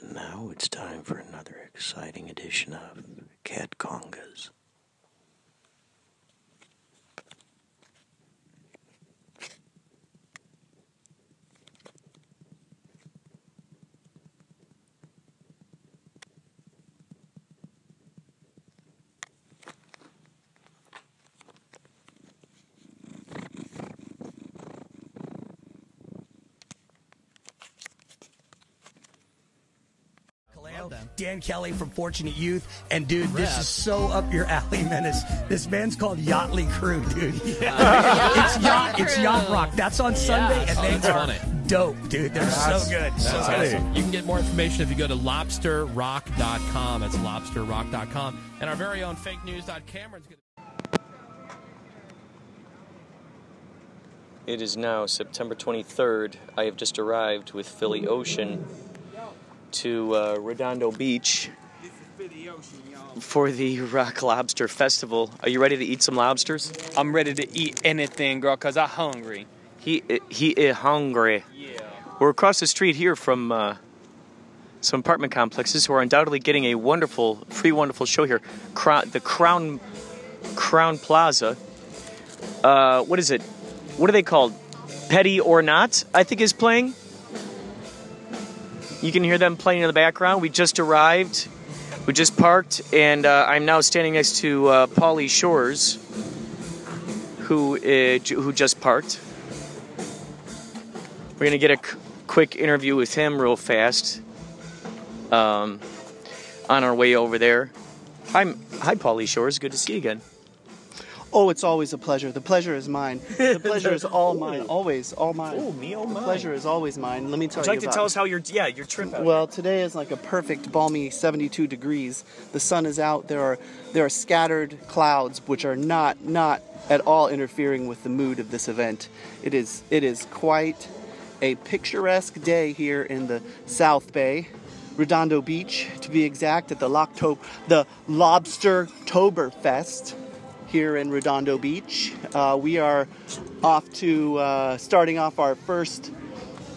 And now it's time for another exciting edition of Cat Congas. Dan Kelly from Fortunate Youth, and dude, this is so up your alley, man. This, this band's called Yachtly Crew, dude. it's yacht, it's yacht rock. That's on Sunday, and they that's are funny. dope, dude. They're so good. So That's good. awesome. You can get more information if you go to lobsterrock.com. That's lobsterrock.com. And our very own fake news. Cameron's going to. It is now September 23rd. I have just arrived with Philly Ocean to uh, Redondo Beach for the Rock Lobster Festival. Are you ready to eat some lobsters? I'm ready to eat anything, girl, cause I'm hungry. He he is hungry. Yeah. We're across the street here from uh, some apartment complexes who are undoubtedly getting a wonderful, free, wonderful show here. Crown, the Crown Crown Plaza. Uh, what is it? What are they called? Petty or Not? I think is playing. You can hear them playing in the background. We just arrived. We just parked, and uh, I'm now standing next to uh, Paulie Shores, who uh, who just parked. We're gonna get a quick interview with him real fast. Um, on our way over there. Hi, hi, Paulie Shores. Good to see you again. Oh, it's always a pleasure. The pleasure is mine. The pleasure is all mine. Always, all mine. Oh, me, oh, The my. pleasure is always mine. Let me tell you. Would you like to tell us how your yeah your trip? Well, today is like a perfect balmy 72 degrees. The sun is out. There are there are scattered clouds which are not not at all interfering with the mood of this event. It is it is quite a picturesque day here in the South Bay. Redondo Beach, to be exact, at the Lockto- the Lobster Toberfest here in Redondo Beach. Uh, we are off to uh, starting off our first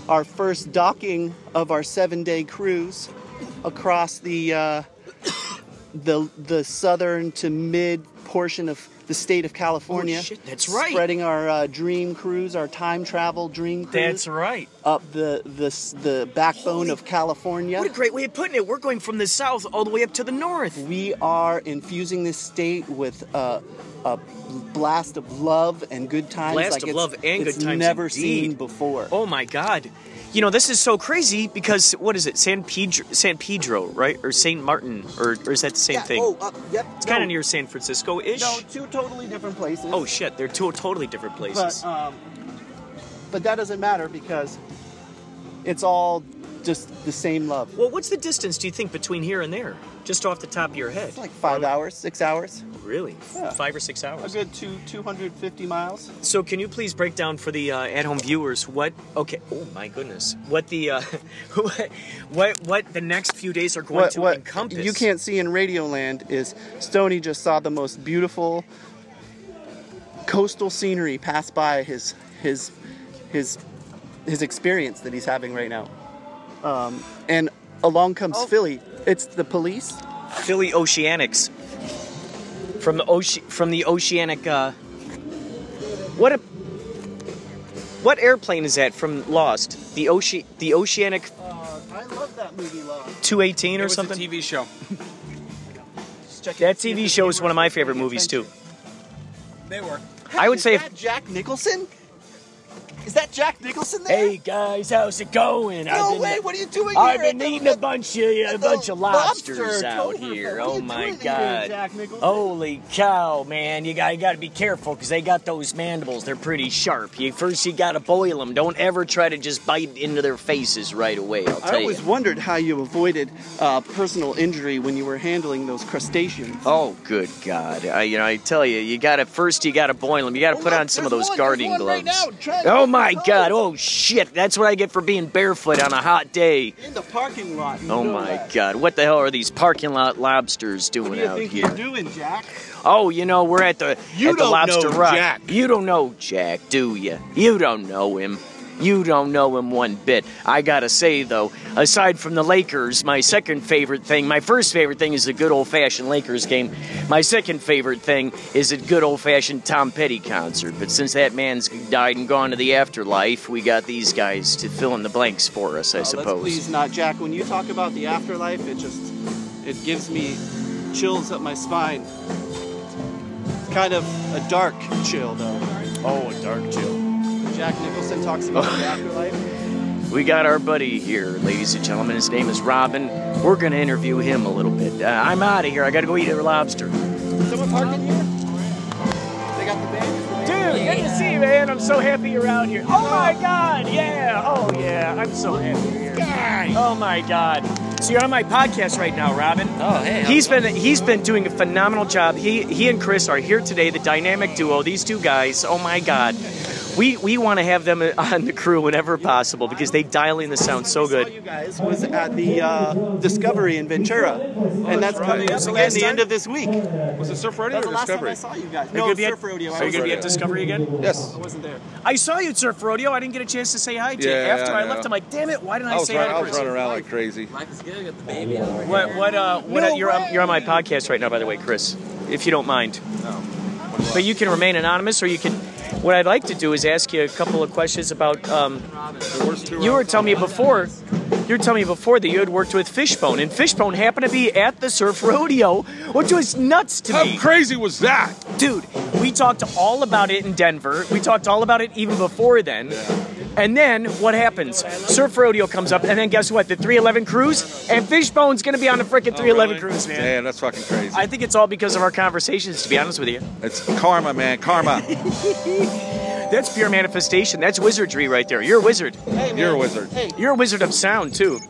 our first docking of our seven-day cruise across the uh, the the southern to mid portion of the state of California. Oh, shit, that's right. Spreading our uh, dream cruise, our time travel dream cruise. That's right. Up the the the backbone of California. What a great way of putting it. We're going from the south all the way up to the north. We are infusing this state with uh, a blast of love and good times. Blast like of it's- love and good times Never indeed. seen before. Oh my God. You know this is so crazy because what is it? San Pedro, San Pedro, right? Or Saint Martin, or, or is that the same Yeah, thing? Oh, uh, yep. it's kind of near San Francisco-ish. No, two totally different places. Oh shit, they're two totally different places. but um, but that doesn't matter because it's all just the same love. well, what's the distance do you think between here and there? Just off the top of your head? It's like five hours, six hours, Really? Yeah. Five or six hours. a good two two hundred fifty miles. So can you please break down for the uh, at-home viewers what? Okay. Oh my goodness. What the uh, what, what what the next few days are going What to what encompass? you can't see in Radioland is Stony just saw the most beautiful coastal scenery pass by his his his his experience that he's having right now. Um, and along comes Oh. Philly. It's the police. Philly Oceanics from the ocean from the oceanic. Uh, what a what airplane is that from Lost? The ocean the oceanic Uh, I love that movie, Love. 218 or It was something. a TV show. That TV show is one of my favorite movies too. They were. I would Is say. that Jack Nicholson. Is that Jack Nicholson there? Hey guys, how's it going? no way! What are you doing I've here? been at the- eating a bunch of a bunch of lobsters lobster out here. Oh my doing here, god! Holy cow, man! You got you got to be careful because they got those mandibles. They're pretty sharp. You first you got to boil them. Don't ever try to just bite into their faces right away. I'll I always you. wondered how you avoided uh, personal injury when you were handling those crustaceans. Oh, good God! I, you know, I tell you, you got to first you got to boil them. You got to Oh, put on some of those one, guarding right gloves. now. Oh my the God! Oh shit! That's what I get for being barefoot on a hot day. In the parking lot. Oh my that. God! What the hell are these parking lot lobsters doing do out here? you're doing, Jack? Oh, you know, we're at the You at the don't Lobster know Rock. Jack. You don't know Jack, do you? You don't know him. You don't know him one bit. I gotta say, though, aside from the Lakers, my second favorite thing, my first favorite thing is a good old fashioned Lakers game. My second favorite thing is a good old fashioned Tom Petty concert. But since that man's died and gone to the afterlife, we got these guys to fill in the blanks for us, I Oh, Let's suppose. please not, Jack. When you talk about the afterlife, it just it gives me chills up my spine. It's kind of a dark chill, though. Oh, a dark chill. Jack Nicholson talks about the afterlife. We got our buddy here, ladies and gentlemen. His name is Robin. We're going to interview him a little bit. Uh, I'm out of here. I got to go eat a lobster. Someone parked in here? They got the band? Dude, good to see you, man. I'm so happy you're out here. Oh my God, yeah. Oh yeah, I'm so happy you're here. Oh my God. So you're on my podcast right now, Robin. Oh, hey. He's been he's been doing a phenomenal job. He he and Chris are here today, the dynamic duo. These two guys. Oh my God. We we want to have them on the crew whenever possible because they dial in the sound so good Saw good. you guys was at the uh, Discovery in Ventura, and that's coming up Was the again the time? end of this week. Was it Surf Rodeo That's or the last time Discovery? I saw you guys. Are No, gonna at- Surf Rodeo. I Are you going to be at Discovery again? Yes. I wasn't there. I saw you at Surf Rodeo. I didn't get a chance to say hi to you. Yeah, After I I, left. I'm like, damn it, why didn't I, I was, say run, hi I to was Chris? running around like crazy. Life is good. Got the baby over here. What what uh what No you're on, you're on my podcast right now by the way, Chris. If you don't mind. No. But you can remain anonymous or you can what I'd like to do is ask you a couple of questions about um you were telling me before you were telling me before that you had worked with Fishbone and Fishbone happened to be at the surf rodeo, which was nuts to How me. How crazy was that? Dude, we talked all about it in Denver. We talked all about it even before then. And then what happens? Surf Rodeo comes up, and then guess what? The 311 cruise, and Fishbone's gonna be on the frickin' 311 cruise, man. Damn, that's fucking crazy. I think it's all because of our conversations, to be honest with you. it's karma, man. Karma. That's pure manifestation. That's wizardry right there. You're a wizard. Hey, man. You're a wizard. Hey, You're a wizard of sound, too.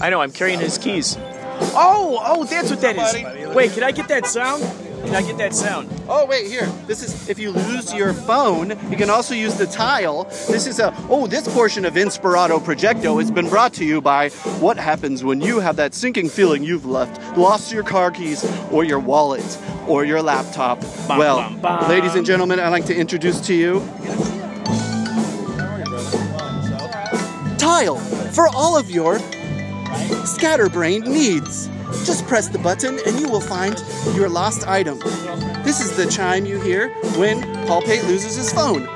I know, I'm carrying his keys. Oh, oh, that's what that is. Wait, can I get that sound? Can I get that sound? Oh wait, here. This is if you lose your phone, you can also use the tile. This is a oh, this portion of Inspirato Projecto has been brought to you by what happens when you have that sinking feeling you've left lost your car keys or your wallet or your laptop. well, bum, bum. ladies and gentlemen, I'd like to introduce to you Tile for all of your scatterbrained needs. Just press the button and you will find your lost item. This is the chime you hear when Paul Pate loses his phone.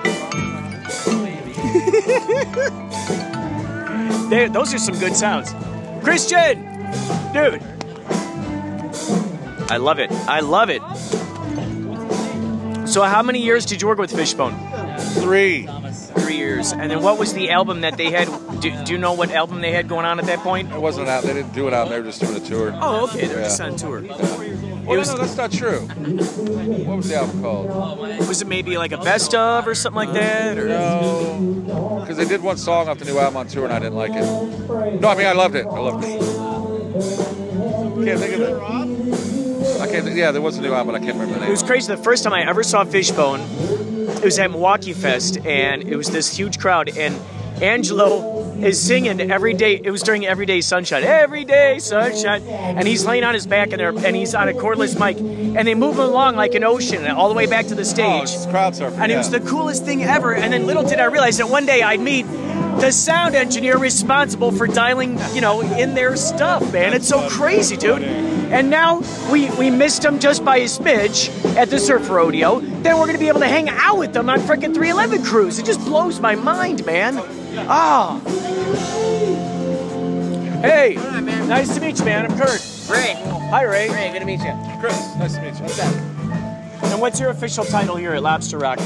There, those are some good sounds. Christian! Dude! I love it. I love it. So, how many years did you work with Fishbone? Three. Three years. And then what was the album that they had? Do, do you know what album they had going on at that point? It wasn't out. They didn't do it out. They were just doing a tour. Oh, okay. They're Yeah. just on tour. Well, was- no, no, that's not true. What was the album called? Was it maybe like a best of or something like that? Or? No, because they did one song off the new album on tour and I didn't like it. No, I mean I loved it. I loved it. Can't think of it. I can't. Think, yeah, there was a new album, but I can't remember the name. It was crazy. The first time I ever saw Fishbone, it was at Milwaukee Fest, and it was this huge crowd, and Angelo is singing every day. It was during Everyday Sunshine, Everyday Sunshine, and he's laying on his back in there, and he's on a cordless mic, and they move him along like an ocean, all the way back to the Oh, stage. it's crowd surfing. and it was the coolest thing ever. And then little did I realize that one day I'd meet the sound engineer responsible for dialing, you know, in their stuff, man. It's so crazy, dude. And now we, we missed him just by a smidge at the surf rodeo. Then we're gonna be able to hang out with them on frickin' 311 cruise. It just blows my mind, man. Ah. Hey, nice to meet you, man. I'm Kurt. Ray. Hi, Ray. Ray, good to meet you. Chris, nice to meet you. And what's your official title here at Lobster Rock?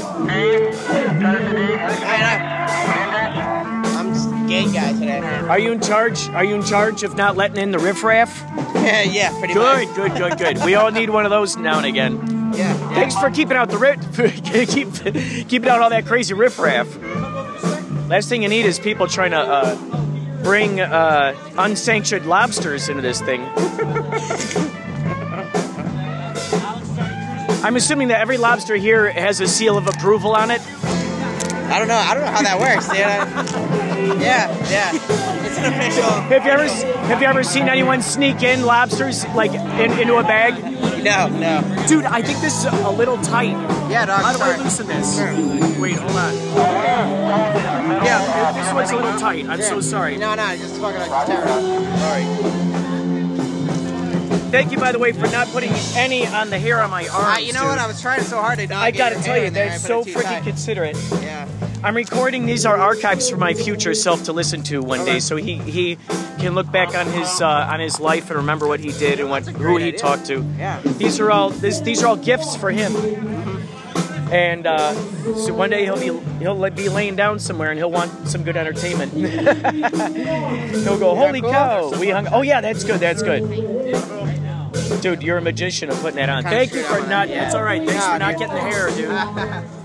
I'm just a gate guy today. Are you in charge? Are you in charge of not letting in the riffraff? Yeah, yeah, pretty Good, much. good, good, good. Good. We all need one of those now and again. Yeah. Thanks for keeping out the riff, keep keeping out all that crazy riffraff. Last thing you need is people trying to uh, bring uh, unsanctioned lobsters into this thing. I'm assuming that every lobster here has a seal of approval on it. I don't know. I don't know how that works, dude. Yeah, yeah. It's an official. Have you ever have you ever seen anyone sneak in lobsters like in, into a bag? No, no. Dude, I think this is a little tight. Yeah, dog. How do I loosen this? Wait, hold on. Yeah, this one's a little tight. I'm so sorry. No, no, just fucking like tear it up. Sorry. Thank you, by the way, for not putting any on the hair on my arms. Uh, you know what? I was trying so hard to not I gotta tell you, they're so freaking tight. considerate. Yeah. I'm recording these are archives for my future self to listen to one day, so he he can look back on his uh, on his life and remember what he did and what who he talked to. Yeah. These are all this, these are all gifts for him. And uh, so one day he'll be he'll be laying down somewhere and he'll want some good entertainment. he'll go, "Holy cow, we hung!" Oh yeah, that's good. That's good. Dude, you're a magician of putting that on. Thank you for not. It's all right. Thanks for not getting the hair, dude.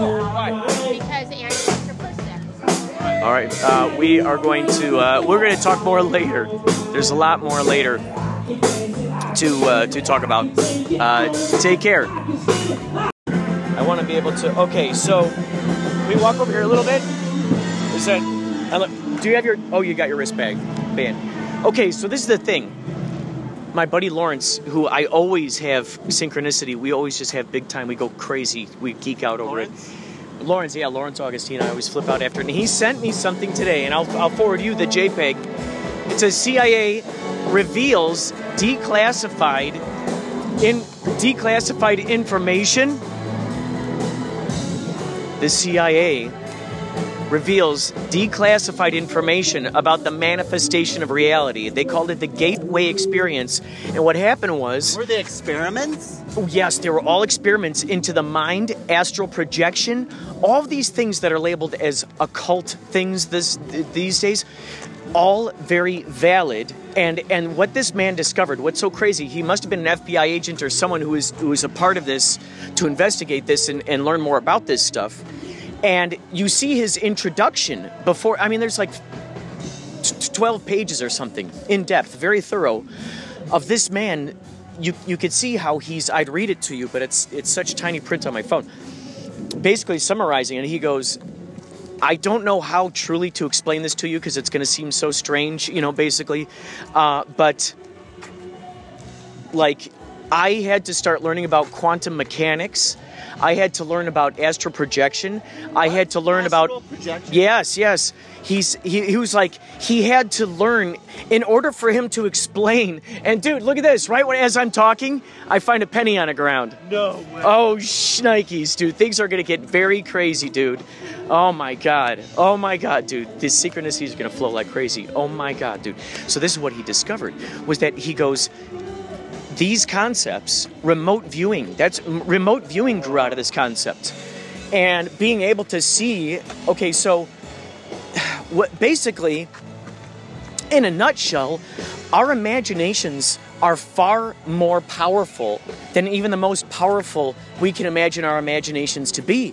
Because Annie wants her pussy. All right, uh, we are going to uh, we're going to talk more later. There's a lot more later to uh, to talk about. Uh, take care. I want to be able to. Okay, so we walk over here a little bit. Is that? I look- Do you have your? Oh, you got your wrist bag band. Okay, so this is the thing. My buddy Lawrence, who I always have synchronicity, we always just have big time. We go crazy. We geek out over it. Lawrence, yeah, Lawrence Augustine. I always flip out after it. And he sent me something today, and I'll, I'll forward you the JPEG. It says CIA reveals declassified in declassified information. The CIA reveals declassified information about the manifestation of reality. They called it the gateway experience. And what happened was Were they experiments? Oh, yes, they were all experiments into the mind, astral projection, all these things that are labeled as occult things this these days, all very valid. And and what this man discovered, what's so crazy, he must have been an FBI agent or someone who was who was a part of this to investigate this and, and learn more about this stuff. And you see his introduction before. I mean, there's like 12 pages or something in depth, very thorough, of this man. You, you could see how he's. I'd read it to you, but it's it's such tiny print on my phone. Basically summarizing, and he goes, I don't know how truly to explain this to you because it's going to seem so strange, you know, basically. Uh, but like, I had to start learning about quantum mechanics. I had to learn about astral projection. I had to learn about projection? Yes, yes. He's he, he was like he had to learn in order for him to explain. And dude, look at this. Right when as I'm talking, I find a penny on the ground. No way. Oh, shnikes, dude. Things are going to get very crazy, dude. Oh my god. Oh my god, dude. This synchronicities is going to flow like crazy. Oh my god, dude. So this is what he discovered was that he goes these concepts, remote viewing, that's remote viewing grew out of this concept. And being able to see, okay, so what basically in a nutshell, our imaginations are far more powerful than even the most powerful we can imagine our imaginations to be.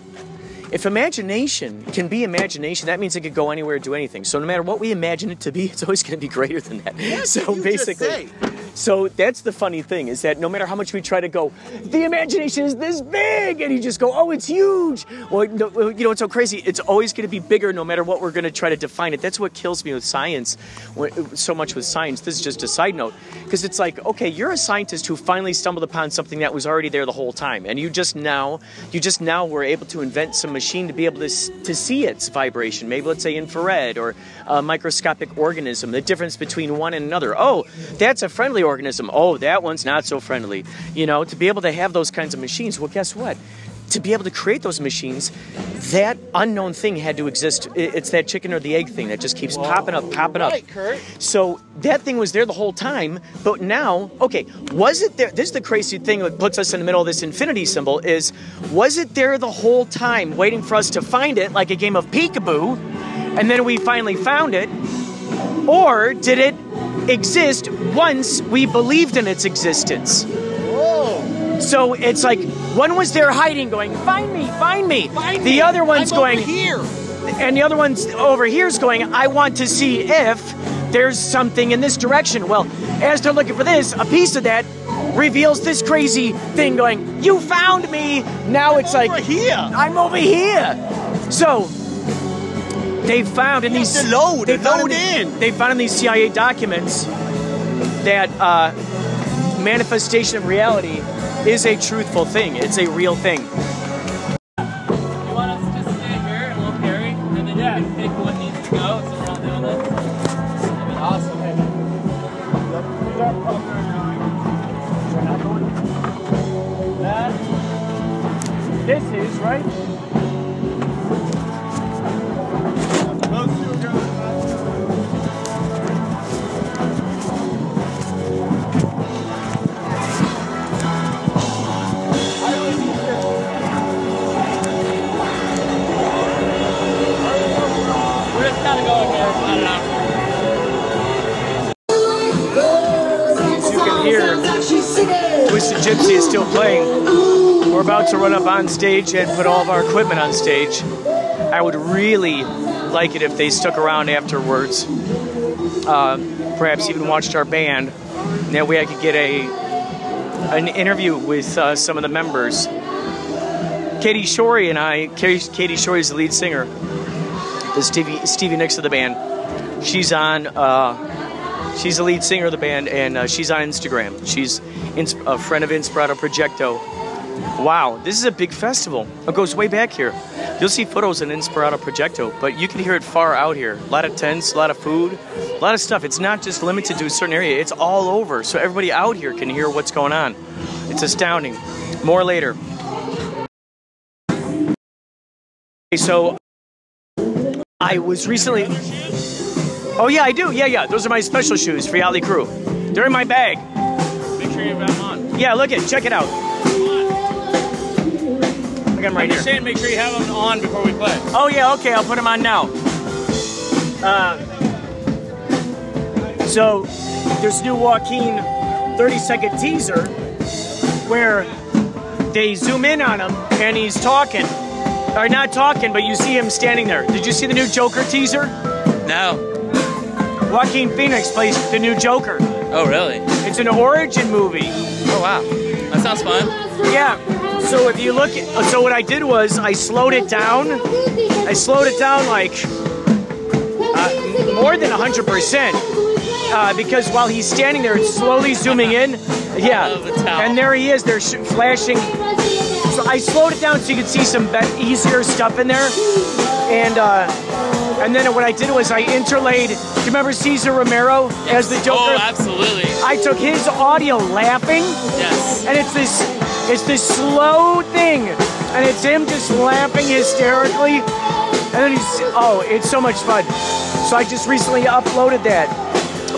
If imagination can be imagination, that means it could go anywhere, do anything. So no matter what we imagine it to be, it's always going to be greater than that. so you just basically? So that's the funny thing is that no matter how much we try to go, the imagination is this big, and you just go, oh, it's huge. Well, no, you know, it's so crazy. It's always going to be bigger no matter what we're going to try to define it. That's what kills me with science, so much with science. This is just a side note because it's like, okay, you're a scientist who finally stumbled upon something that was already there the whole time, and you just now, you just now were able to invent some machine to be able to to see its vibration. Maybe let's say infrared or a microscopic organism. The difference between one and another. Oh, that's a friendly organism. Oh, that one's not so friendly. You know, to be able to have those kinds of machines. Well, guess what? To be able to create those machines, that unknown thing had to exist. It's that chicken or the egg thing that just keeps popping up, popping up. Right, Kurt. So that thing was there the whole time, but now, okay, was it there? This is the crazy thing that puts us in the middle of this infinity symbol is, was it there the whole time waiting for us to find it like a game of peekaboo, and then we finally found it? Or did it exist once we believed in its existence? Whoa. So it's like one was there hiding, going, "Find me, find me." Find the me. other one's I'm going, here. and the other one's over here's going, I want to see if there's something in this direction. Well, as they're looking for this, a piece of that reveals this crazy thing going, You found me! Now it's like, here. I'm over here! So, they found in these. to load, they found load the- in. They found in these CIA documents that uh, manifestation of reality is a truthful thing, it's a real thing. Stage and put all of our equipment on stage. I would really like it if they stuck around afterwards. Uh, perhaps even watched our band. That way I could get a an interview with uh, some of the members. Katie Shorey and I, Katie, Shorey is the lead singer. The Stevie, Stevie Nicks of the band. She's on uh, She's the lead singer of the band, and uh, she's on Instagram. She's a friend of Inspirato Projecto. Wow, this is a big festival. It goes way back here. You'll see photos in Inspirato Projecto, but you can hear it far out here. A lot of tents, a lot of food, a lot of stuff. It's not just limited to a certain area, it's all over. So everybody out here can hear what's going on. It's astounding. More later. Okay, so I was recently. Oh, yeah, I do. Yeah, yeah. Those are my special shoes for Yachtly Crew. They're in my bag. Make sure you have them on. Yeah, look it. Check it out. Look at them right I'm just here. saying, make sure you have them on before we play. Oh yeah, okay, I'll put them on now. Uh, so there's new Joaquin 30 second teaser where they zoom in on him and he's talking. Or not talking, but you see him standing there. Did you see the new Joker teaser? No. Joaquin Phoenix plays the new Joker. Oh, really? It's an origin movie. Oh, wow. That sounds fun. Yeah. So if you look at, so what I did was I slowed it down. I slowed it down like uh, more than 100%. Uh, because while he's standing there, it's slowly zooming in. Yeah. And there he is. They're sh- flashing. So I slowed it down so you could see some easier stuff in there. And uh, and then what I did was I interlaid. Do you remember Cesar Romero as the Joker? Oh, absolutely. I took his audio laughing. Yes. And it's this it's this slow thing. And it's him just laughing hysterically. And then he's oh, it's so much fun. So I just recently uploaded that.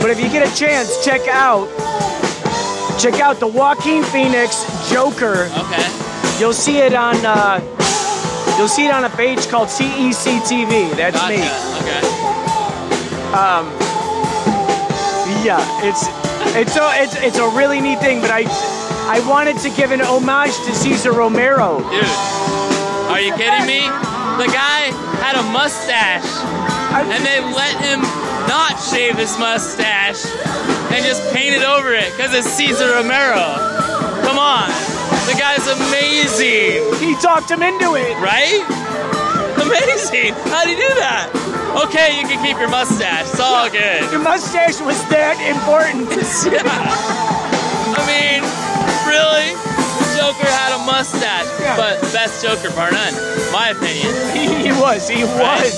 But if you get a chance, check out check out the Joaquin Phoenix Joker. Okay. You'll see it on uh, you'll see it on a page called CEC TV. That's Gotcha. me. Okay. Um, yeah, it's it's a it's it's a really neat thing. But I I wanted to give an homage to Cesar Romero. Dude, are you kidding me? The guy had a mustache, and they let him not shave his mustache and just paint it over it because it's Cesar Romero. Come on. The guy's amazing. He talked him into it. Right? Amazing. How'd he do that? Okay, you can keep your mustache. It's all good. Your mustache was that important. yeah. Best Joker bar none, my opinion. he was. He was.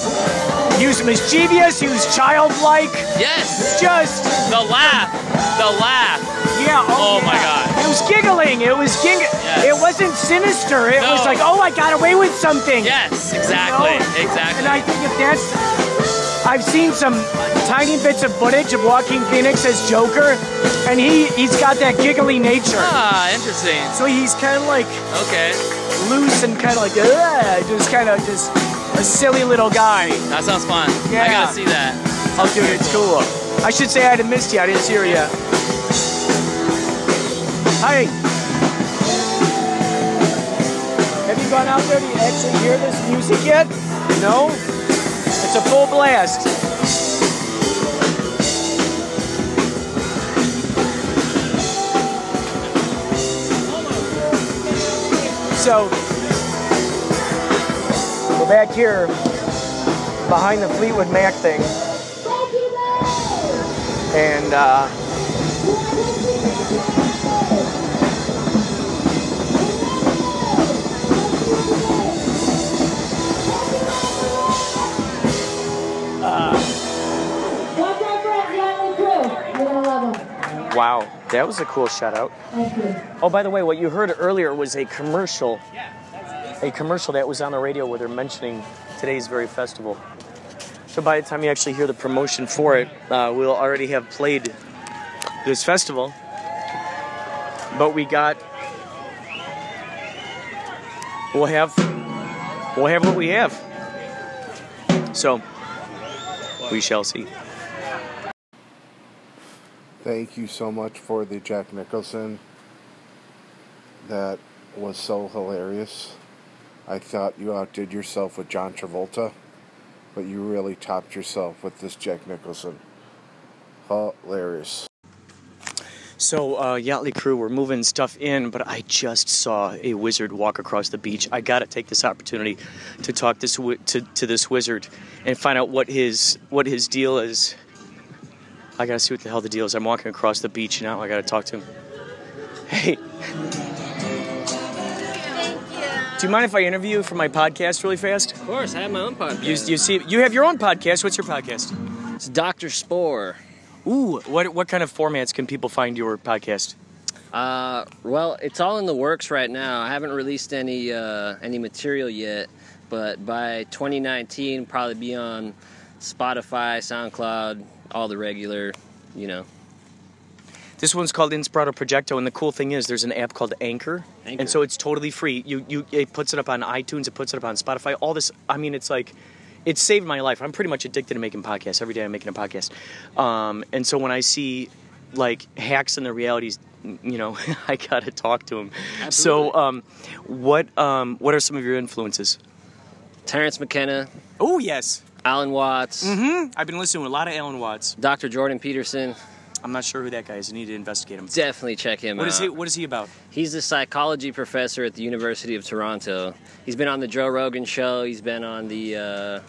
He was mischievous. He was childlike. Yes. Just the laugh. The laugh. Yeah. Oh, my God. It was giggling. It was ging. It wasn't sinister. It was like, oh, I got away with something. Yes, exactly, You know? exactly. And I think if that's, I've seen some tiny bits of footage of Joaquin Phoenix as Joker, and he he's got that giggly nature. Ah, interesting. So he's kind of like Okay. Loose and kind of like, "Ugh," just kind of just a silly little guy. That sounds fun. Yeah. I gotta see that. Oh, dude, it's cool. I should say I hadn't missed you. I didn't see you yet. Hi. Have you gone out there to actually hear this music yet? No? It's a full blast. So, we're back here behind the Fleetwood Mac thing. And, uh, Watch our friends, Yachtly Crew. You're gonna love them. Wow, that was a cool shout out. Oh, by the way, what you heard earlier was a commercial. A commercial that was on the radio where they're mentioning today's very festival. So by the time you actually hear the promotion for it, uh, we'll already have played this festival. But we got. We'll have. We'll have what we have. So, we shall see. Thank you so much for the Jack Nicholson. That was so hilarious. I thought you outdid yourself with John Travolta, but you really topped yourself with this Jack Nicholson. Hilarious. So, uh, Yachtly crew, we're moving stuff in, but I just saw a wizard walk across the beach. I gotta take this opportunity to talk this wi- to, to this wizard and find out what his what his deal is. I gotta see what the hell the deal is. I'm walking across the beach now. I gotta talk to him. Hey, do you mind if I interview you for my podcast really fast? Of course, I have my own podcast. You, you see, you have your own podcast. What's your podcast? It's Doctor Spore. Ooh, what what kind of formats can people find your podcast? Uh, well, it's all in the works right now. I haven't released any uh, any material yet, but by 2019, probably be on Spotify, SoundCloud, all the regular, you know. This one's called Inspirato Projecto, and the cool thing is there's an app called Anchor, Anchor. and so it's totally free. You you it puts it up on iTunes, it puts it up on Spotify. All this, I mean, it's like it saved my life. I'm pretty much addicted to making podcasts. Every day I'm making a podcast, um, and so when I see like hacks and the realities, you know, I gotta talk to them. So, um, what um, what are some of your influences? Terence McKenna. Oh yes. Alan Watts. Mm-hmm. I've been listening to a lot of Alan Watts. Dr. Jordan Peterson. I'm not sure who that guy is. I need to investigate him. Definitely check him What out. is he? What is he about? He's a psychology professor at the University of Toronto. He's been on the Joe Rogan show. He's been on the uh,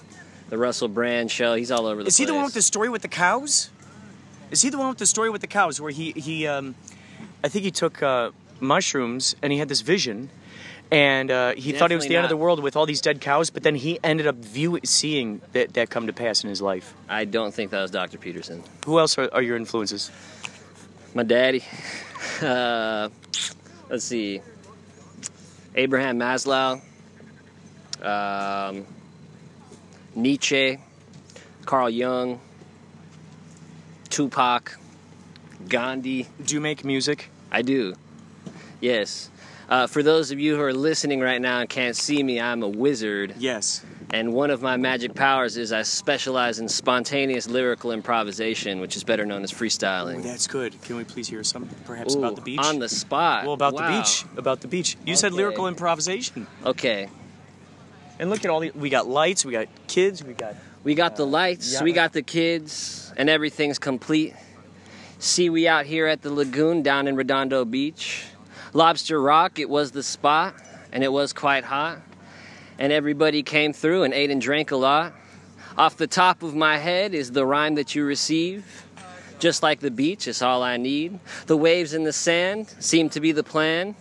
the Russell Brand show. He's all over the Is he the one with the story with the cows? Is he the one with the story with the cows where he he um, I think he took uh, mushrooms and he had this vision, and uh, he thought it was Definitely the end of the world with all these dead cows, but then he ended up view seeing that that come to pass in his life. I don't think that was Dr. Peterson. Who else are, are your influences? My daddy. Uh, let's see. Abraham Maslow. Um, Nietzsche. Carl Jung. Tupac. Gandhi. Do you make music? I do. Yes. Uh, for those of you who are listening right now and can't see me, I'm a wizard. Yes. And one of my magic powers is I specialize in spontaneous lyrical improvisation, which is better known as freestyling. Oh, that's good. Can we please hear some, perhaps Ooh, about the beach? On the spot. Well, about Wow. the beach. About the beach. You said lyrical improvisation. Okay. And look at all the. We got lights. We got kids. We got. We got the lights, yeah. we got the kids, and everything's complete. See, we out here at the lagoon down in Redondo Beach. Lobster Rock, it was the spot, and it was quite hot. And everybody came through and ate and drank a lot. Off the top of my head is the rhyme that you receive. Just like the beach, it's all I need. The waves in the sand seem to be the plan.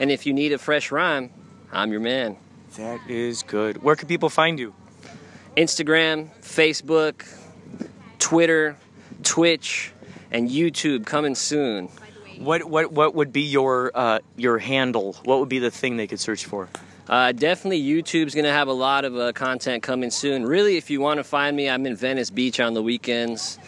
And if you need a fresh rhyme, I'm your man. That is good. Where can people find you? Instagram, Facebook, Twitter, Twitch, and YouTube coming soon. What what what would be your uh, your handle? What would be the thing they could search for? Uh, definitely, YouTube's gonna have a lot of uh, content coming soon. Really, if you want to find me, I'm in Venice Beach on the weekends.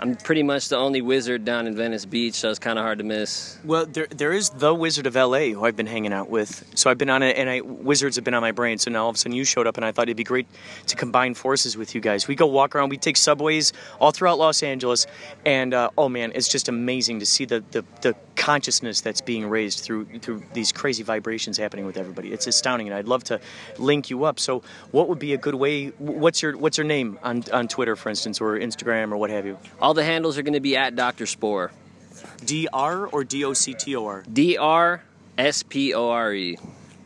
I'm pretty much the only wizard down in Venice Beach, so it's kind of hard to miss. Well, there there is the Wizard of L.A. who I've been hanging out with. So I've been on it, and I wizards have been on my brain. So now all of a sudden you showed up, and I thought it'd be great to combine forces with you guys. We go walk around, we take subways all throughout Los Angeles, and uh, oh man, it's just amazing to see the, the the consciousness that's being raised through through these crazy vibrations happening with everybody. It's astounding, and I'd love to link you up. So what would be a good way? What's your what's your name on on Twitter, for instance, or Instagram, or what have you? All the handles are going to be at Dr. Spore. D R or D O C T O R? D R S P O R E.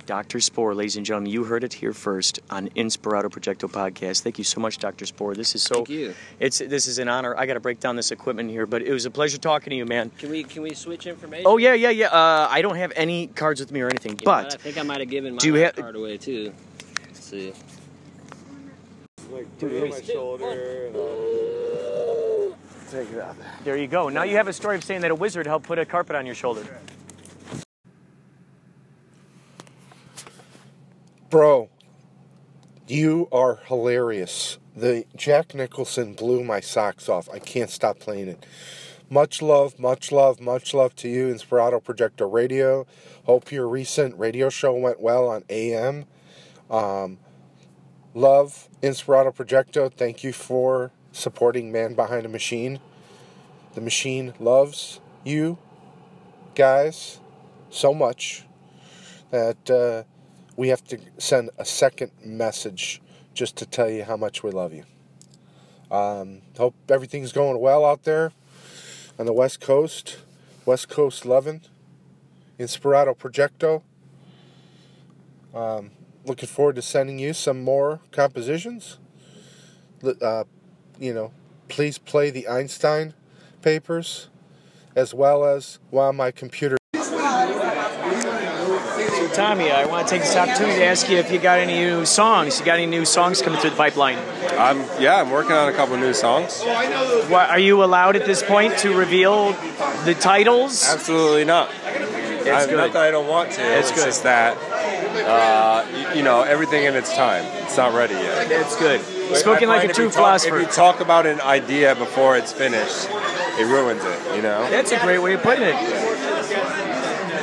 Dr. Spore, ladies and gentlemen, you heard it here first on Inspirato Projecto podcast. Thank you so much, Dr. Spore. This is so. Thank you. It's this is an honor. I got to break down this equipment here, but it was a pleasure talking to you, man. Can we can we switch information? Oh yeah, yeah, yeah. Uh, I don't have any cards with me or anything, You know but I think I might have given my do you last have- card away too. Let's see. Like, put it on my shoulder. Take it out. There you go. Now you have a story of saying that a wizard helped put a carpet on your shoulder. Bro, you are hilarious. The Jack Nicholson blew my socks off. I can't stop playing it. Much love, much love, much love to you, Inspirato Projecto Radio. Hope your recent radio show went well on AM. Um, love, Inspirato Projecto. Thank you for supporting Man Behind a Machine. The machine loves you guys so much that uh, we have to send a second message just to tell you how much we love you. Um, hope everything's going well out there on the West Coast. West Coast loving. Inspirato Projecto. Um, looking forward to sending you some more compositions. Uh, you know, please play the Einstein papers as well as while my computer. So, Tommy, I want to take this opportunity to ask you if you got any new songs. You got any new songs coming through the pipeline? I'm yeah, I'm working on a couple new songs. What, are you allowed at this point to reveal the titles? Absolutely not. That's I, good. Not that I don't want to. That's it's good. just that uh, you, you know everything in its time. It's not ready yet. It's good. Spoken like a true you talk- philosopher. If you talk about an idea before it's finished, it ruins it. You know. That's a great way of putting it.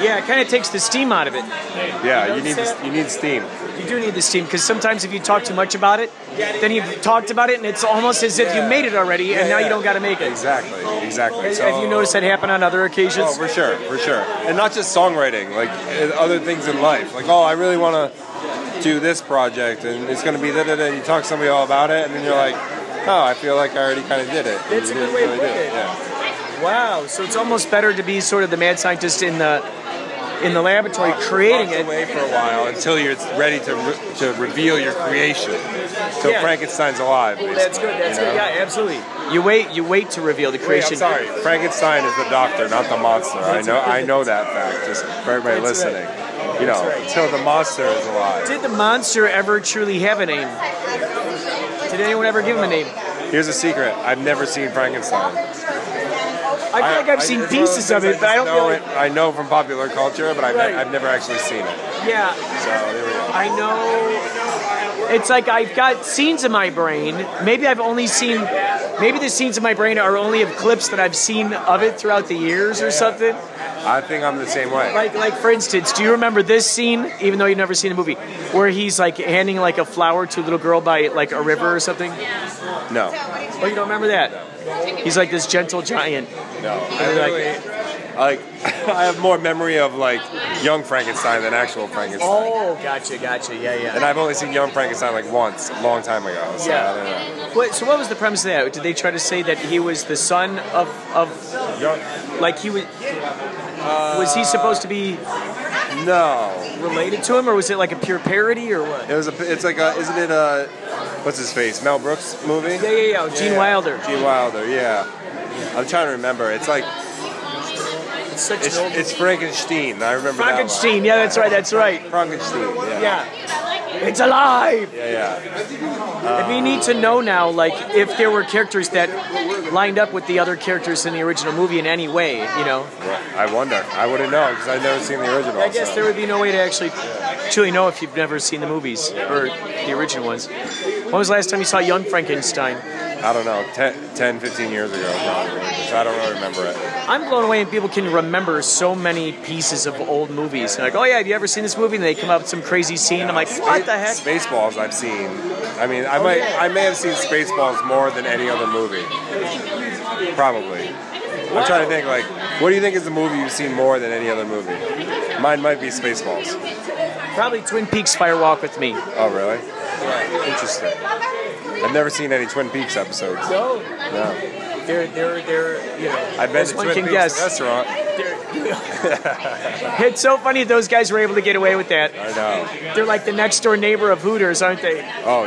Yeah, it kind of takes the steam out of it. Yeah, you need Notice you need steam. You do need the steam because sometimes if you talk too much about it, then you've talked about it and it's almost as if you made it already and Yeah, now you don't got to make it. Exactly, exactly. Have So- have you noticed that happen on other occasions? Oh, for sure, for sure. And not just songwriting, like uh, other things in life. Like, oh, I really want to do this project, and it's going to be da da da. You talk to somebody all about it, and then you're like, oh, I feel like I already kind of did it. And That's a good way really putting do it. Yeah. Wow, so it's almost better to be sort of the mad scientist in the in the laboratory creating Locked it. away for a while until you're ready to re- to reveal your creation. So Yeah. Frankenstein's alive. Basically, That's good. That's you know? good. Yeah, absolutely. You wait. You wait to reveal the Wait, creation. I'm sorry. Frankenstein is the doctor, not the monster. I know. I know that fact. Just for everybody That's right. You know, right. until the monster is alive. Did the monster ever truly have a name? Did anyone ever give him a name? Here's a secret. I've never seen Frankenstein. I feel like I've seen one of those pieces of it, but I don't know like. it. I know from popular culture, but I've, Right. I've never actually seen it. Yeah. So there we go. I know. It's like I've got scenes in my brain. Maybe I've only seen. Maybe the scenes in my brain are only of clips that I've seen of it throughout the years or something. I think I'm the same way. Like, like for instance, do you remember this scene? Even though you've never seen the movie, where he's like handing like a flower to a little girl by like a river or something. No, Oh, you don't remember that? He's like this gentle giant. no. I like- really, like, I have more memory of like young Frankenstein than actual Frankenstein. Oh, gotcha, gotcha. Yeah, yeah. And I've only seen Young Frankenstein like once, a long time ago. So Yeah. I don't know. What, so what was the premise of that? Did they try to say that he was the son of of like he was was he supposed to be No, related to him or was it like a pure parody or what? it was a. It's like a. Isn't it a? What's his face? Mel Brooks movie? Yeah, yeah, yeah. Gene Wilder. Gene Wilder. Yeah. I'm trying to remember. It's like such it's, an old it's Frankenstein. I remember that. Frankenstein. Yeah, that's right. That's right. Frankenstein. Yeah. Yeah. It's alive. Yeah, yeah. we need to know now, like, if there were characters that lined up with the other characters in the original movie in any way, you know. I wonder. I wouldn't know because I've never seen the original. I guess so. there would be no way to actually truly know if you've never seen the movies or the original ones. When was the last time you saw Young Frankenstein? I don't know, 10, 10 15 years ago probably. So I don't really remember it. I'm blown away and people can remember so many pieces of old movies. They're like, oh yeah, have you ever seen this movie? And they come up with some crazy scene. I'm like, what the heck? Spaceballs I've seen. I mean, I Oh, might, yeah. I may have seen Spaceballs more than any other movie. Probably. I'm trying to think. Like, what do you think is the movie you've seen more than any other movie? Mine might be Spaceballs. Probably Twin Peaks Fire Walk with Me. Oh, really? Interesting. I've never seen any Twin Peaks episodes. No. No. They're, they're, they're, you know, I've been to Twin can Peaks guess. restaurant. It's so funny those guys were able to get away with that. I know. They're like the next door neighbor of Hooters, aren't they? Oh,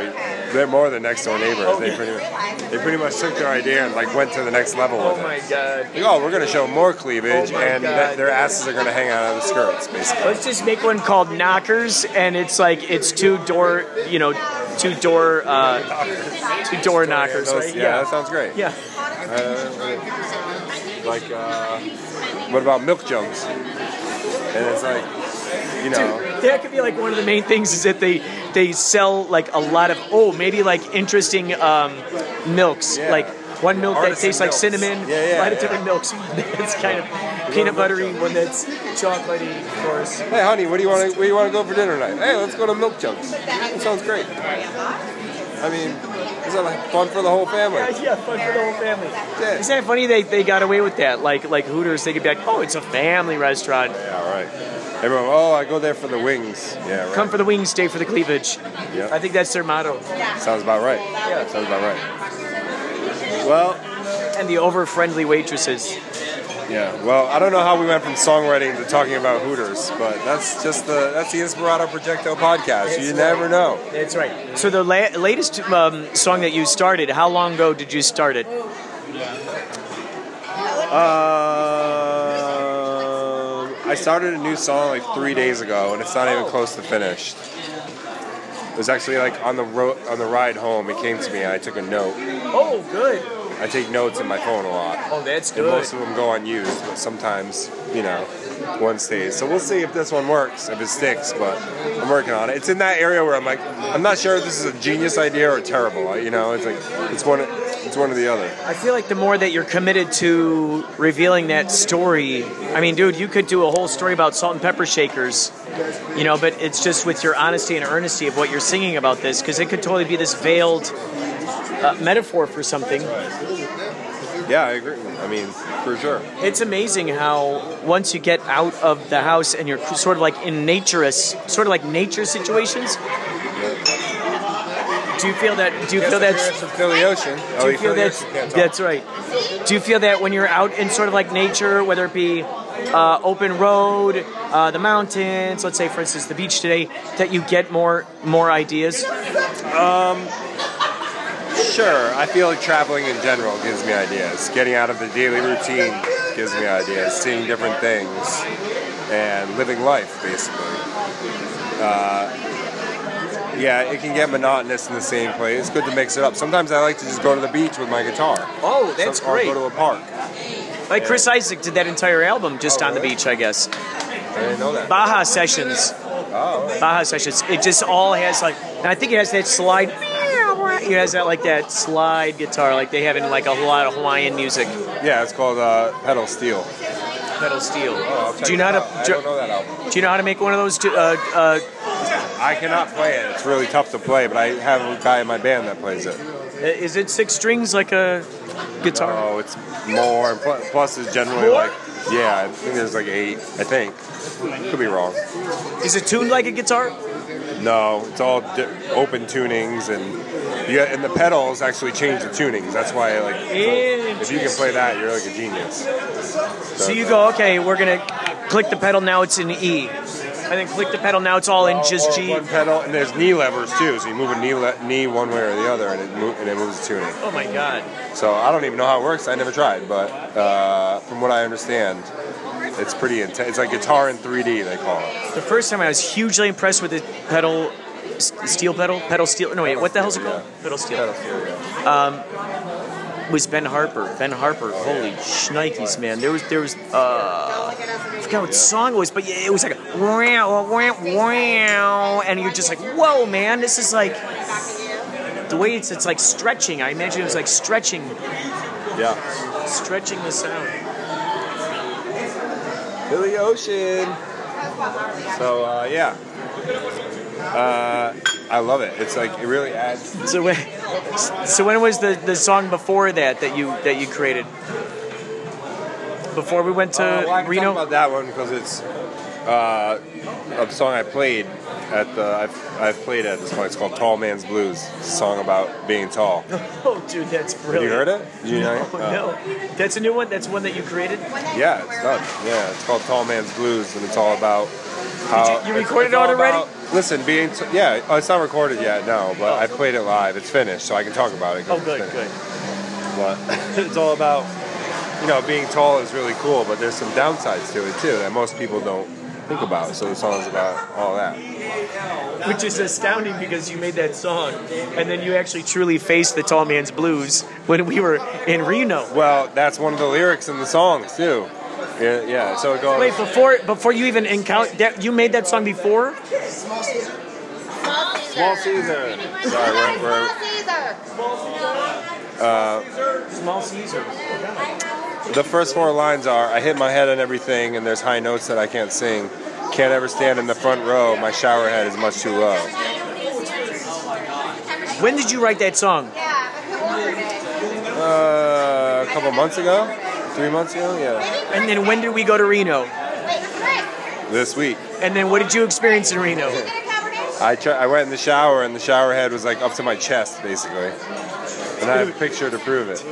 they're more than next door neighbors. Oh, they yeah. pretty, they pretty much took their idea and like went to the next level Oh with it. Oh my god. Like, oh, we're gonna show more cleavage, Oh and God. their asses are gonna hang out of the skirts, basically. Let's just make one called Knockers, and it's like it's two door, you know, two door, uh, two door knockers. Those- right? yeah, that sounds great. Yeah. Uh, like, uh, what about milk jugs? And it's like, you know, Dude, that could be like one of the main things is that they they sell like a lot of oh maybe like interesting um, milks Yeah. like one milk that Artisan tastes like cinnamon, Yeah, yeah, a lot of yeah. different milks. It's kind of peanut buttery, one that's chocolatey, of course. hey, honey, what do you want to where you want to go for dinner tonight? Hey, let's go to Milk Jugs. That sounds great. I mean, is that like fun for the whole family? Yeah, yeah, fun for the whole family. Isn't that funny? They, they got away with that. Like like Hooters, they could be like, oh, it's a family restaurant. Yeah, right. Everyone, oh, I go there for the wings. Yeah, right. Come for the wings, stay for the cleavage. Yeah. I think that's their motto. Sounds about right. Yeah. Sounds about right. Well, and the over friendly waitresses. Yeah. Well, I don't know how we went from songwriting to talking about Hooters, but that's just the that's the Inspirato Projecto podcast. You never know. That's right. So the la- latest um, song that you started, how long ago did you start it? Um, I started a new song like three days ago, and it's not even close to finished. It was actually like on the road on the ride home. It came to me, and I took a note. Oh, good. I take notes in my phone a lot. Oh, that's good. And most of them go unused, but sometimes, you know, one stays. So we'll see if this one works, if it sticks, but I'm working on it. It's in that area where I'm like, I'm not sure if this is a genius idea or terrible. You know, it's like, it's one, it's one or the other. I feel like the more that you're committed to revealing that story, I mean, dude, you could do a whole story about salt and pepper shakers, you know, but it's just with your honesty and earnesty of what you're singing about this, because it could totally be this veiled uh, metaphor for something. Yeah, I agree. I mean, for sure. It's amazing how once you get out of the house and you're sort of like in naturous, sort of like nature situations. Do you feel that? Do you Yes, feel that? parents from Philly Ocean. Do Oh, you feel Philly that? Ocean can't talk. That's right. Do you feel that when you're out in sort of like nature, whether it be uh, open road, uh, the mountains, let's say for instance the beach today, that you get more more ideas? Um, sure. I feel like traveling in general gives me ideas. Getting out of the daily routine gives me ideas. Seeing different things and living life, basically. Uh, yeah, it can get monotonous in the same place. It's good to mix it up. Sometimes I like to just go to the beach with my guitar. Oh, that's Some- or great. go to a park. Like Chris Isaak did that entire album just on the beach, I guess. I didn't know that. Baja Sessions. Oh. Baja Sessions. It just all has like, and I think it has that slide. It has that like that slide guitar, like they have in like a lot of Hawaiian music. Yeah, it's called uh, Pedal Steel. Pedal Steel. Oh, do you know how to? Do, know that album. do you know how to make one of those? To, uh, uh, I cannot play it. It's really tough to play, but I have a guy in my band that plays it. is it six strings like a guitar? Oh, it's more. Plus, it's generally More? like, yeah, I think there's like eight. I think. Could be wrong. Is it tuned like a guitar? No, it's all di- open tunings, and you and the pedals actually change the tunings. That's why, like, if you can play that, you're like a genius. So you go, okay, we're gonna click the pedal now. It's in E, and then click the pedal now. It's all in just G. One pedal, and there's knee levers too. So you move a knee, le- knee one way or the other, and it and it moves the tuning. Oh my god. So I don't even know how it works. I never tried, but uh, from what I understand, it's pretty intense. It's like guitar in 3D. They call it. The first time I was hugely impressed with the pedal, steel pedal, pedal steel. No wait, what the hell's it called? Pedal steel. Pedal steel, yeah. Um, was Ben Harper. Ben Harper. Holy shnikes, man! There was there was uh, I forgot what song it was, but yeah, it was like a wow wow wow, and you're just like, whoa, man! This is like the way it's it's like stretching. I imagine it was like stretching, Yeah. stretching the sound. Billy Ocean. So uh, yeah, uh, I love it. It's like it really adds. So when, so when was the, the song before that that you that you created? Before we went to Uh, well, Reno. about that one because it's uh, a song I played at the I've, I've played at this point. It's called Tall Man's Blues. It's a song about being tall. Oh, dude, that's Have brilliant. you heard it? You know no? Uh, no. That's a new one. That's one that you created. Yeah, it's done. Yeah, it's called Tall Man's Blues, and it's all about how. you- you recorded it's it already? about- listen, being t- yeah, oh, it's not recorded yet, no, but oh. I played it live. It's finished, so I can talk about it. Oh, good, good. But it's all about you know being tall is really cool, but there's some downsides to it too that most people don't think about. So the song's about all that. which is astounding because you made that song, and then you actually truly faced the tall man's blues when we were in Reno. Well, that's one of the lyrics in the songs too. Yeah, yeah. So it goes. Wait, before before you even encounter that, you made that song before? Small Caesar. Sorry, we're, we're uh, Small Caesar. the first four lines are: I hit my head on everything, and there's high notes that I can't sing. Can't ever stand in the front row. My shower head is much too low. When did you write that song? Uh, a couple months ago, three months ago, yeah. And then when did we go to Reno? This week. And then what did you experience in Reno? I try, I went in the shower and the shower head was like up to my chest basically, and I have a picture to prove it.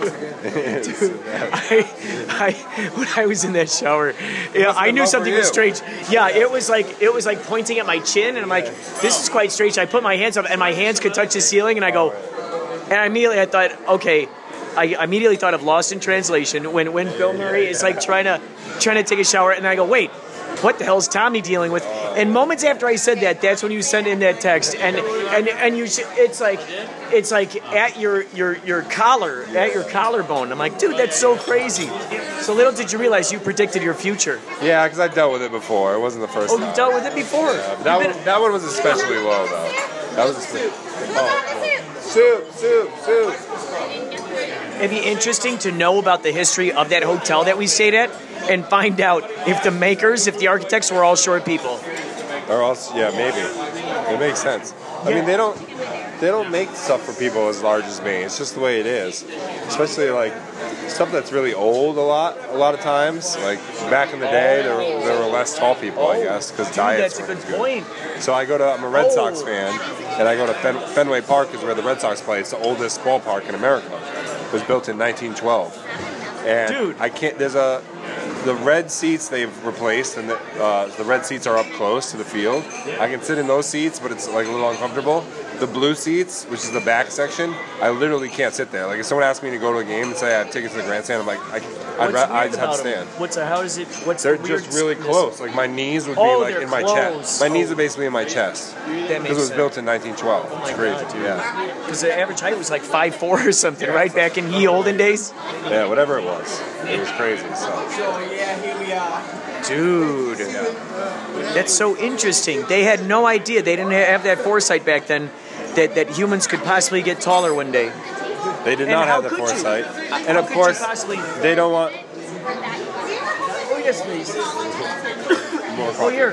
I, I, when I was in that shower, yeah, I knew something was strange. Yeah, it was like it was like pointing at my chin, and I'm like, this is quite strange. I put my hands up, and my hands could touch the ceiling, and I go, and I immediately I thought, okay. I immediately thought of Lost in Translation when, when Bill Murray is like trying to trying to take a shower, and I go, wait, what the hell is Tommy dealing with? And moments after I said that, that's when you send in that text, and and and you, it's like, it's like at your your your collar, at your collarbone. I'm like, dude, that's so crazy. So little did you realize you predicted your future. Yeah, because I dealt with it before. It wasn't the first Oh, time. you dealt with it before. Yeah, but that one, that one was especially low though. That was. Espe- oh, soup, soup, soup. It'd be interesting to know about the history of that hotel that we stayed at, and find out if the makers, if the architects were all short people. Or else, yeah, maybe. It makes sense. I mean, they don't they don't make stuff for people as large as me. It's just the way it is. Especially like stuff that's really old a lot a lot of times. Like back in the day, there, were- there were less tall people, I guess, because oh, Dude, diets that's a weren't good point. So I go to I'm a Red Sox Oh. fan, and I go to Fen, Fenway Park is where the Red Sox play. It's the oldest ballpark in America. Was built in 1912, and Dude. I can't. There's a the red seats they've replaced, and the, uh, the red seats are up close to the field. I can sit in those seats, but it's like a little uncomfortable. The blue seats, which is the back section, I literally can't sit there. Like if someone asked me to go to a game and say I have tickets to the grandstand, I'm like, I, I'd, ra- I'd have to stand. What's a, how does it? What's They're the just really weirdness? close. Like my knees would Oh, be like they're in my close. chest. My knees are basically in my chest. That Because makes it was sense. built in 1912. Oh it's crazy. Yeah. Because the average height was like five four or something, right? Back in ye olden days. Yeah, whatever it was. It was crazy. So. Yeah, here we are. Dude, that's so interesting. They had no idea. They didn't have that foresight back then that, that humans could possibly get taller one day. They did And not have the could you? foresight. How And of course, they don't want Oh yes, please. more coffee. Oh here.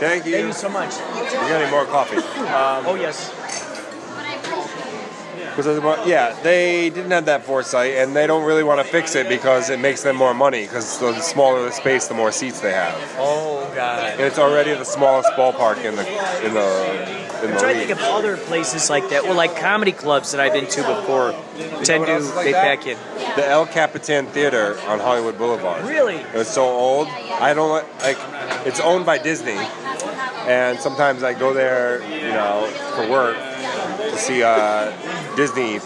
Thank you. Thank you so much. We're getting more coffee. Um, oh yes. Because yeah, they didn't have that foresight, and they don't really want to fix it because it makes them more money. Because the smaller the space, the more seats they have, Oh god. and it's already the smallest ballpark in the in the in I'm the trying to think of other places like that. Well, like comedy clubs that I've been to before tend to like they that? pack in. The El Capitan Theater on Hollywood Boulevard. Really? It was so old. I don't like. It's owned by Disney, and sometimes I go there, you know, for work see uh, Disney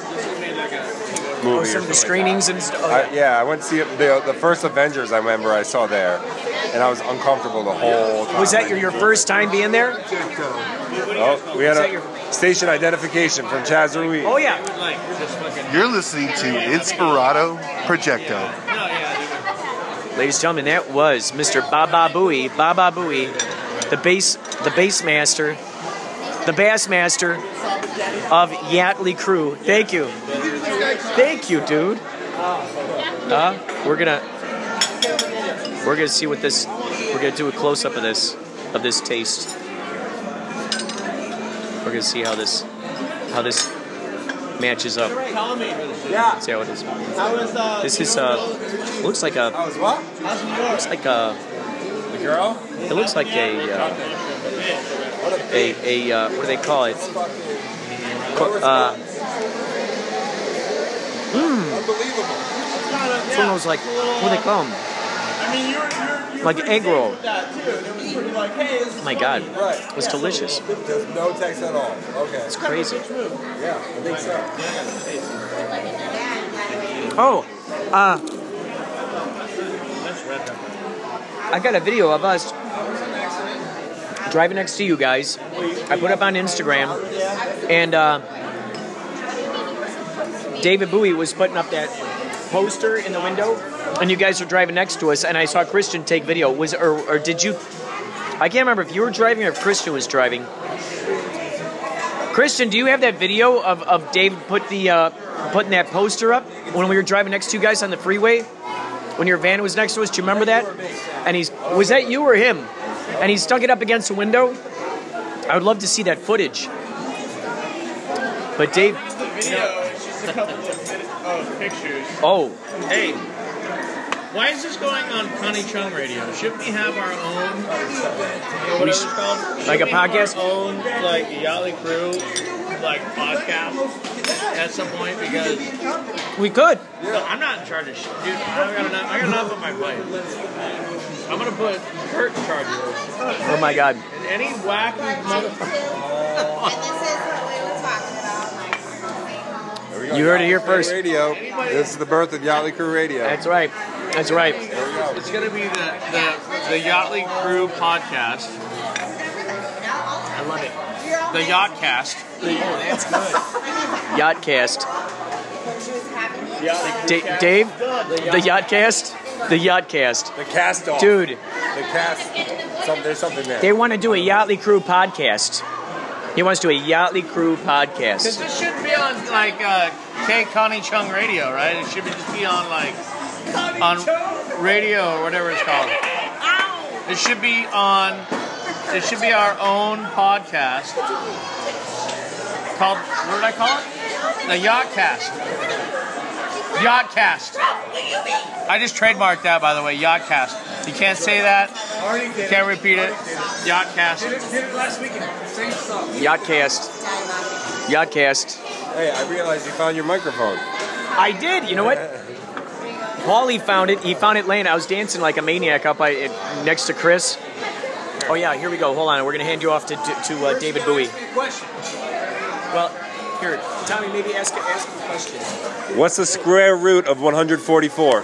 Oh, movies. some of the screenings and stuff. I, yeah, I went to see the the first Avengers. I remember I saw there, and I was uncomfortable the whole time. Was that your, your first time being there? Oh, we had Was that a station identification from Chaz Ruiz. Oh yeah. You're listening to Inspirato Projecto. Ladies and gentlemen, that was Mr. Baba Booey, Baba Booey, the bass, the bass master, the bass master of Yachtly Crew. Thank you, thank you, dude. Uh, we're gonna, we're gonna see what this, we're gonna do a close up of this, of this taste. We're gonna see how this, how this matches up. Yeah. See how it is. Uh? This is uh, looks like a. How was what? Looks like a. The girl? It looks like a. Uh, a a uh, what do they call it? Uh, mm, it's one of those like what do they call them? Like egg roll. my God, it was delicious. No text at all. Okay. It's crazy. Yeah, I think so. Oh, uh, I got a video of us driving next to you guys. I put up on Instagram, and uh, David Bowie was putting up that poster in the window, and you guys were driving next to us, and I saw Christian take video. Was or, or did you? I can't remember if you were driving or if Christian was driving. Christian, do you have that video of, of Dave put the uh, putting that poster up when we were driving next to you guys on the freeway? When your van was next to us, do you remember that? And he's was that you or him? And he stuck it up against the window. I would love to see that footage. But Dave, The video is just a couple of minutes of pictures. oh, Hey, why is this going on Connie Chung Radio? Shouldn't we have our own, whatever it's called? Like a Shouldn't we have podcast? Our own, like, Yachtly Crew, like, podcast at some point because we could. No, I'm not in charge of shit. Dude, I got enough, I got enough on my plate. I'm gonna put Kurt in charge of this. Oh my God. And any wacky motherfucker. You heard it here first. Radio. This is the birth of Yachtly Crew Radio. That's right. That's right. It's gonna be the the, the Yachtly Crew podcast. I love it. The Yachtcast. Oh, that's good. Yachtcast. Da- Dave, the Yachtcast, the Yachtcast. The cast off. Dude, The cast. Some, there's something there. they want to do a Yachtly Crew podcast. He wants to do a Yachtly Crew Because podcast. this shouldn't be on like uh, K Connie Chung Radio, right? It should be just be on like on radio or whatever it's called. It should be on. It should be our own podcast called. What did I call it? The Yachtcast. Yachtcast. I just trademarked that, by the way. Yacht Cast. You can't say that. You can't repeat it. Yacht Cast. Did it last weekend. Same song. Yacht Cast. Yachtcast. Yachtcast. Hey, I realized you found your microphone. I did. You know what? Paulie found it. He found it laying. I was dancing like a maniac up by, it, next to Chris. Oh yeah, here we go. Hold on. We're gonna hand you off to to, to uh, David Bowie. Well, here, Tommy, maybe ask ask a question. What's the square root of 144?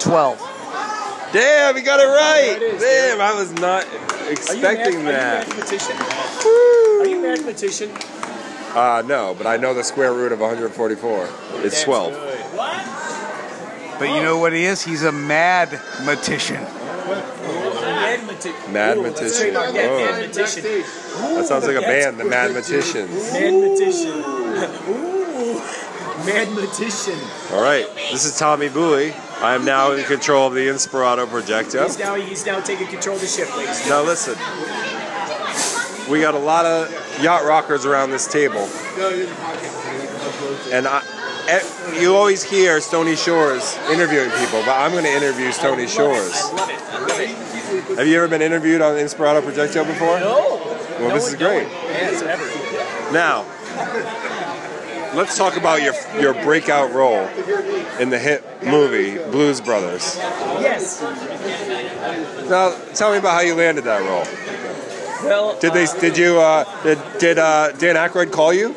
Twelve. Damn, you got it right. There it is, Damn, I was not expecting that. mathematician? Are you a mathematician? Uh, no, but I know the square root of 144. It's 12. What? But you know what he is? He's a mad matician. Mathematician. Mathematician. Whoa. Mathematician. That sounds like a band, the. Mathematician. Ooh. Mathematician. All right, this is Tommy Bowie. I am now in control of the Inspirato Projecto. He's now he's now taking control of the ship, ladies. Now listen, we got a lot of yacht rockers around this table, and I, eh, you always hear Stony Shores interviewing people, but I'm going to interview Stony Shores. I love it. I love it. Have you ever been interviewed on Inspirato Projecto before? No. Well, no this is great. one has ever. Now, let's talk about your your breakout role in the hit movie Blues Brothers. Yes. Now, tell me about how you landed that role. Well, Did they? Did you? Uh, did did uh, Dan Aykroyd call you,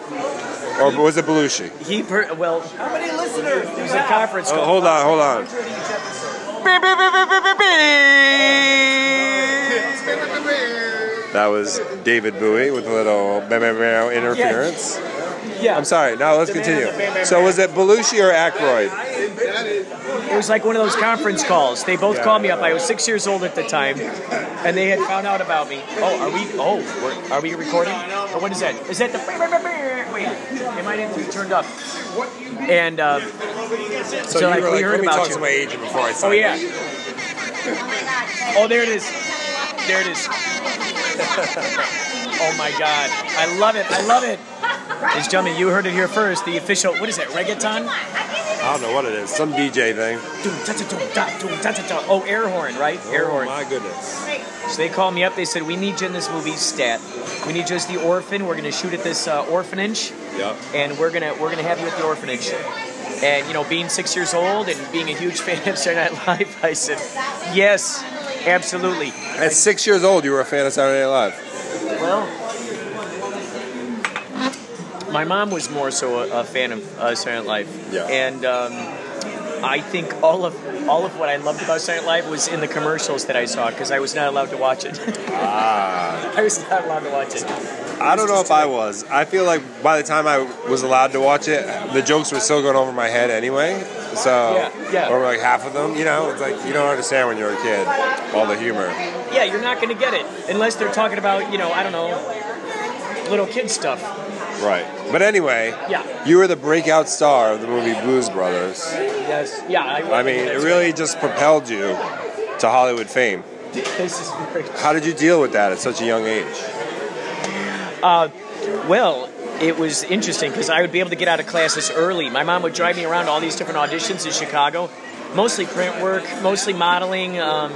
or was it Belushi? He per- well. How many listeners? There's a conference Oh, hold on, hold on. That was David Bowie with a little meow interference. Yeah. I'm sorry. Now let's continue. So was it Belushi or Aykroyd? It was like one of those conference calls. They both Yeah. called me up. I was six years old at the time, and they had found out about me. Oh, are we? Oh, are we recording? Or what is that? Is that the? Wait, it might have to be turned up. And uh, so, you like we like, heard about talk you. to my agent before I Oh sign yeah. this. Oh, there it is. There it is. oh my God! I love it. I love it. Ladies and gentlemen, you heard it here first. The official. What is that? Reggaeton? I don't know what it is. Some DJ thing. Oh, air horn, right? air horn. my goodness. So they called me up. They said, "We need you in this movie, stat. We need you as the orphan. We're going to shoot at this uh, orphanage, Yep. and we're gonna we're gonna have you at the orphanage." And you know, being six years old and being a huge fan of Saturday Night Live, I said, "Yes, absolutely." At six years old, you were a fan of Saturday Night Live. Well, my mom was more so a, a fan of uh, Saturday Night Live, Yeah. and um, I think all of all of what I loved about Saturday Night Live was in the commercials that I saw because I was not allowed to watch it. Ah. I was not allowed to watch it. I don't know if I was. I feel like by the time I was allowed to watch it, the jokes were still going over my head anyway. So, Yeah, yeah. or like half of them, you know, it's like you don't understand when you're a kid all the humor. Yeah, you're not going to get it unless they're talking about you know I don't know little kid stuff. Right. But anyway, Yeah. you were the breakout star of the movie Blues Brothers. Yes. Yeah. I, I mean, it really just propelled you to Hollywood fame. This is very. How did you deal with that at such a young age? Uh, well, it was interesting because I would be able to get out of classes early. My mom would drive me around all these different auditions in Chicago, mostly print work, mostly modeling, um,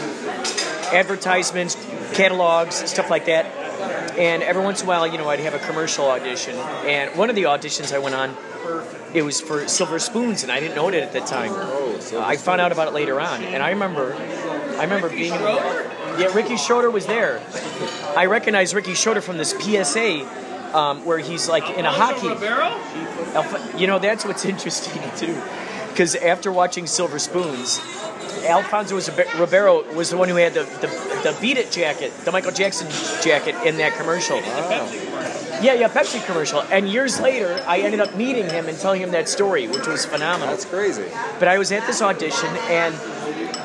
advertisements, catalogs, stuff like that. And every once in a while, you know, I'd have a commercial audition. And one of the auditions I went on, it was for Silver Spoons, and I didn't know it at the time. Uh, I found out about it later on, and I remember, I remember being yeah, Ricky Schroder was there. I recognized Ricky Schroder from this PSA um, where he's like in a hockey. Alf- You know, that's what's interesting too, because after watching Silver Spoons, Alfonso was Ribeiro was the one who had the, the, the Beat It jacket, the Michael Jackson jacket in that commercial. Wow. Yeah, yeah, Pepsi commercial. And years later, I ended up meeting him and telling him that story, which was phenomenal. That's crazy. But I was at this audition, and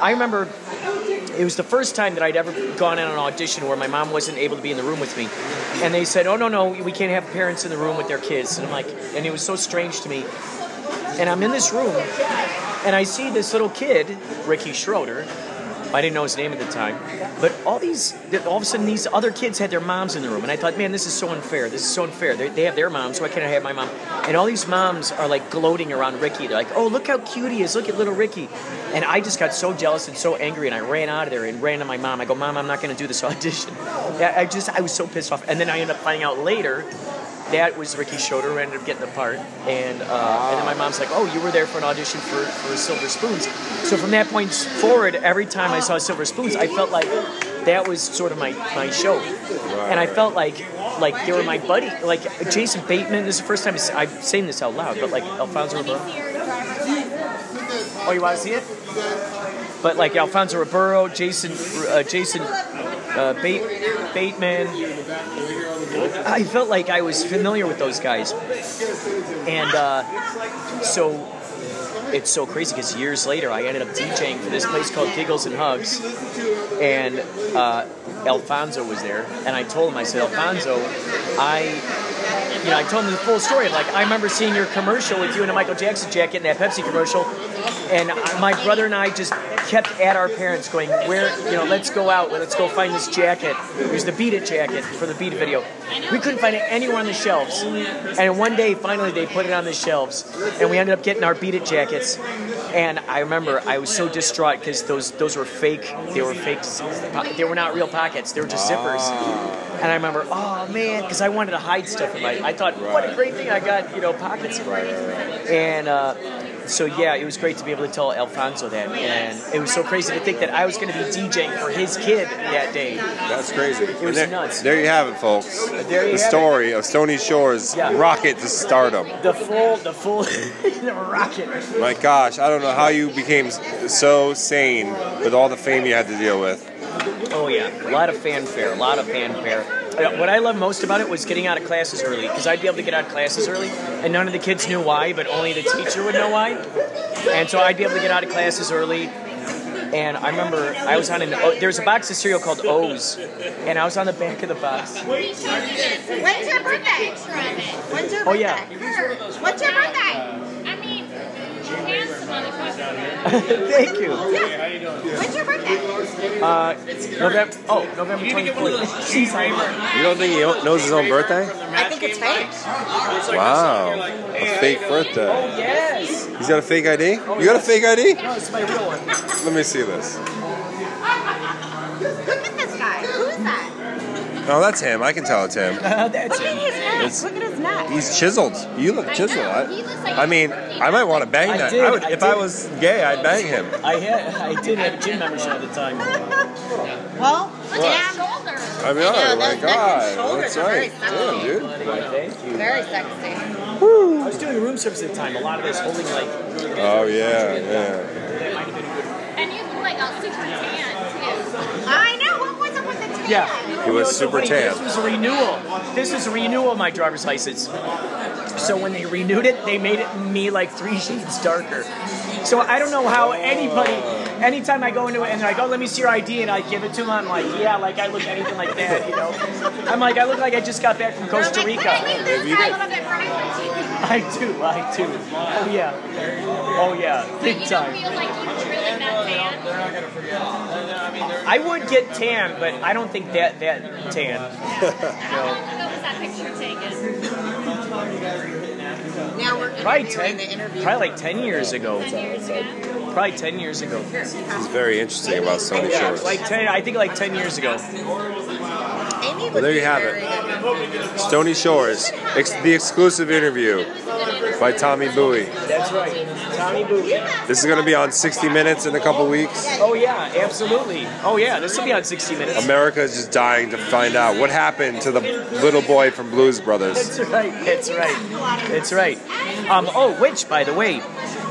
I remember it was the first time that I'd ever gone on an audition where my mom wasn't able to be in the room with me. And they said, "Oh no, no, we can't have parents in the room with their kids." And I'm like, and it was so strange to me. And I'm in this room, and I see this little kid, Ricky Schroder. I didn't know his name at the time, but all these, all of a sudden, these other kids had their moms in the room, and I thought, man, this is so unfair. This is so unfair. They, they have their moms, so why can't I have my mom? And all these moms are like gloating around Ricky. They're like, oh, look how cute he is. Look at little Ricky. And I just got so jealous and so angry, and I ran out of there and ran to my mom. I go, mom, I'm not going to do this audition. I just, I was so pissed off. And then I ended up finding out later that was Ricky Schroder who ended up getting the part. And uh, and then my mom's like, "Oh, you were there for an audition for, for Silver Spoons." So from that point forward, every time I saw Silver Spoons, I felt like that was sort of my, my show, and I felt like like they were my buddy. Like Jason Bateman. This is the first time I'm saying this out loud, but like Alfonso Ribeiro. Oh, you want to see it? But like Alfonso Ribeiro, Jason, uh, Jason uh, Bate, Bateman. I felt like I was familiar with those guys, and uh, so it's so crazy because years later I ended up DJing for this place called Giggles and Hugs, and uh, Alfonso was there, and I told him, I said, Alfonso, I. You know, I told him the full story like I remember seeing your commercial with you in a Michael Jackson jacket in that Pepsi commercial, and my brother and I just kept at our parents going, "Where, you know, let's go out, let's go find this jacket." It was the Beat It jacket for the Beat It video. We couldn't find it anywhere on the shelves, and one day finally they put it on the shelves, and we ended up getting our Beat It jackets. And I remember I was so distraught because those those were fake. They were fake. They were not real pockets. They were just zippers. And I remember, oh man, because I wanted to hide stuff in my. I thought, what a great thing I got, you know, pockets. And uh, so yeah, it was great to be able to tell Alfonso that, and it was so crazy to think that I was going to be DJing for his kid that day. That's crazy. It was there, nuts. There you have it, folks. The story of Stony Shore's Yeah. rocket to stardom. The full, the full, the rocket. My gosh, I don't know how you became so sane with all the fame you had to deal with. Oh yeah, a lot of fanfare, a lot of fanfare. What I loved most about it was getting out of classes early because I'd be able to get out of classes early, and none of the kids knew why, but only the teacher would know why. And so I'd be able to get out of classes early. And I remember I was on an there was a box of cereal called O's, and I was on the back of the box. When's your birthday? When's your birthday? Oh yeah, What's your birthday? I mean, thank you. When's your birthday? Uh, November. Oh, November twenty fourth. You don't think he knows his own birthday? I think it's fake. Wow, a fake birthday. Yes. He's got a fake ID? You got a fake ID? No, it's my real one. Let me see this. Look at this guy. Who is that? Oh, that's him. I can tell it's him. That's Look at his neck. It's- Look at his neck. He's chiseled. You look chiseled. I, I mean, I might want to bang I that. did, I would, I if I was gay, I'd bang him. I had I did have a gym membership at the time. Well, What? shoulders. I mean, oh my those neck and God, that's right. Damn, sexy. dude. Thank you. Very sexy. I was doing room service at the time. A lot of this holding like. Oh yeah, yeah. And you look like a super tan too. I know. What was up with the tan? Yeah. He was You so super funny, tan. This was a renewal. This was a renewal of my driver's license. So when they renewed it, they made it me like three shades darker. So I don't know how anybody, anytime I go into it and they're like, oh, let me see your ID, and I give it to them, I'm like, yeah, like I look anything like that, you know? I'm like, I look like I just got back from Costa Rica. I do, I do. Oh yeah. Oh yeah, big time. I would get tan, but I don't think that that tan. Now we're Probably interviewing ten, the interview. probably like ten years ago. Probably ten years ago. This is very interesting about Stony Yeah, Shores. like ten. I think like ten years ago. Well, there you have it. Stony Shores, ex- the exclusive interview by Tommy Bowie. That's right, Tommy Bowie. This is going to be on 60 Minutes in a couple weeks. Oh yeah, absolutely. Oh yeah, this will be on 60 Minutes. America is just dying to find out what happened to the little boy from Blues Brothers. That's right. That's right. That's right. Um, oh, which, by the way,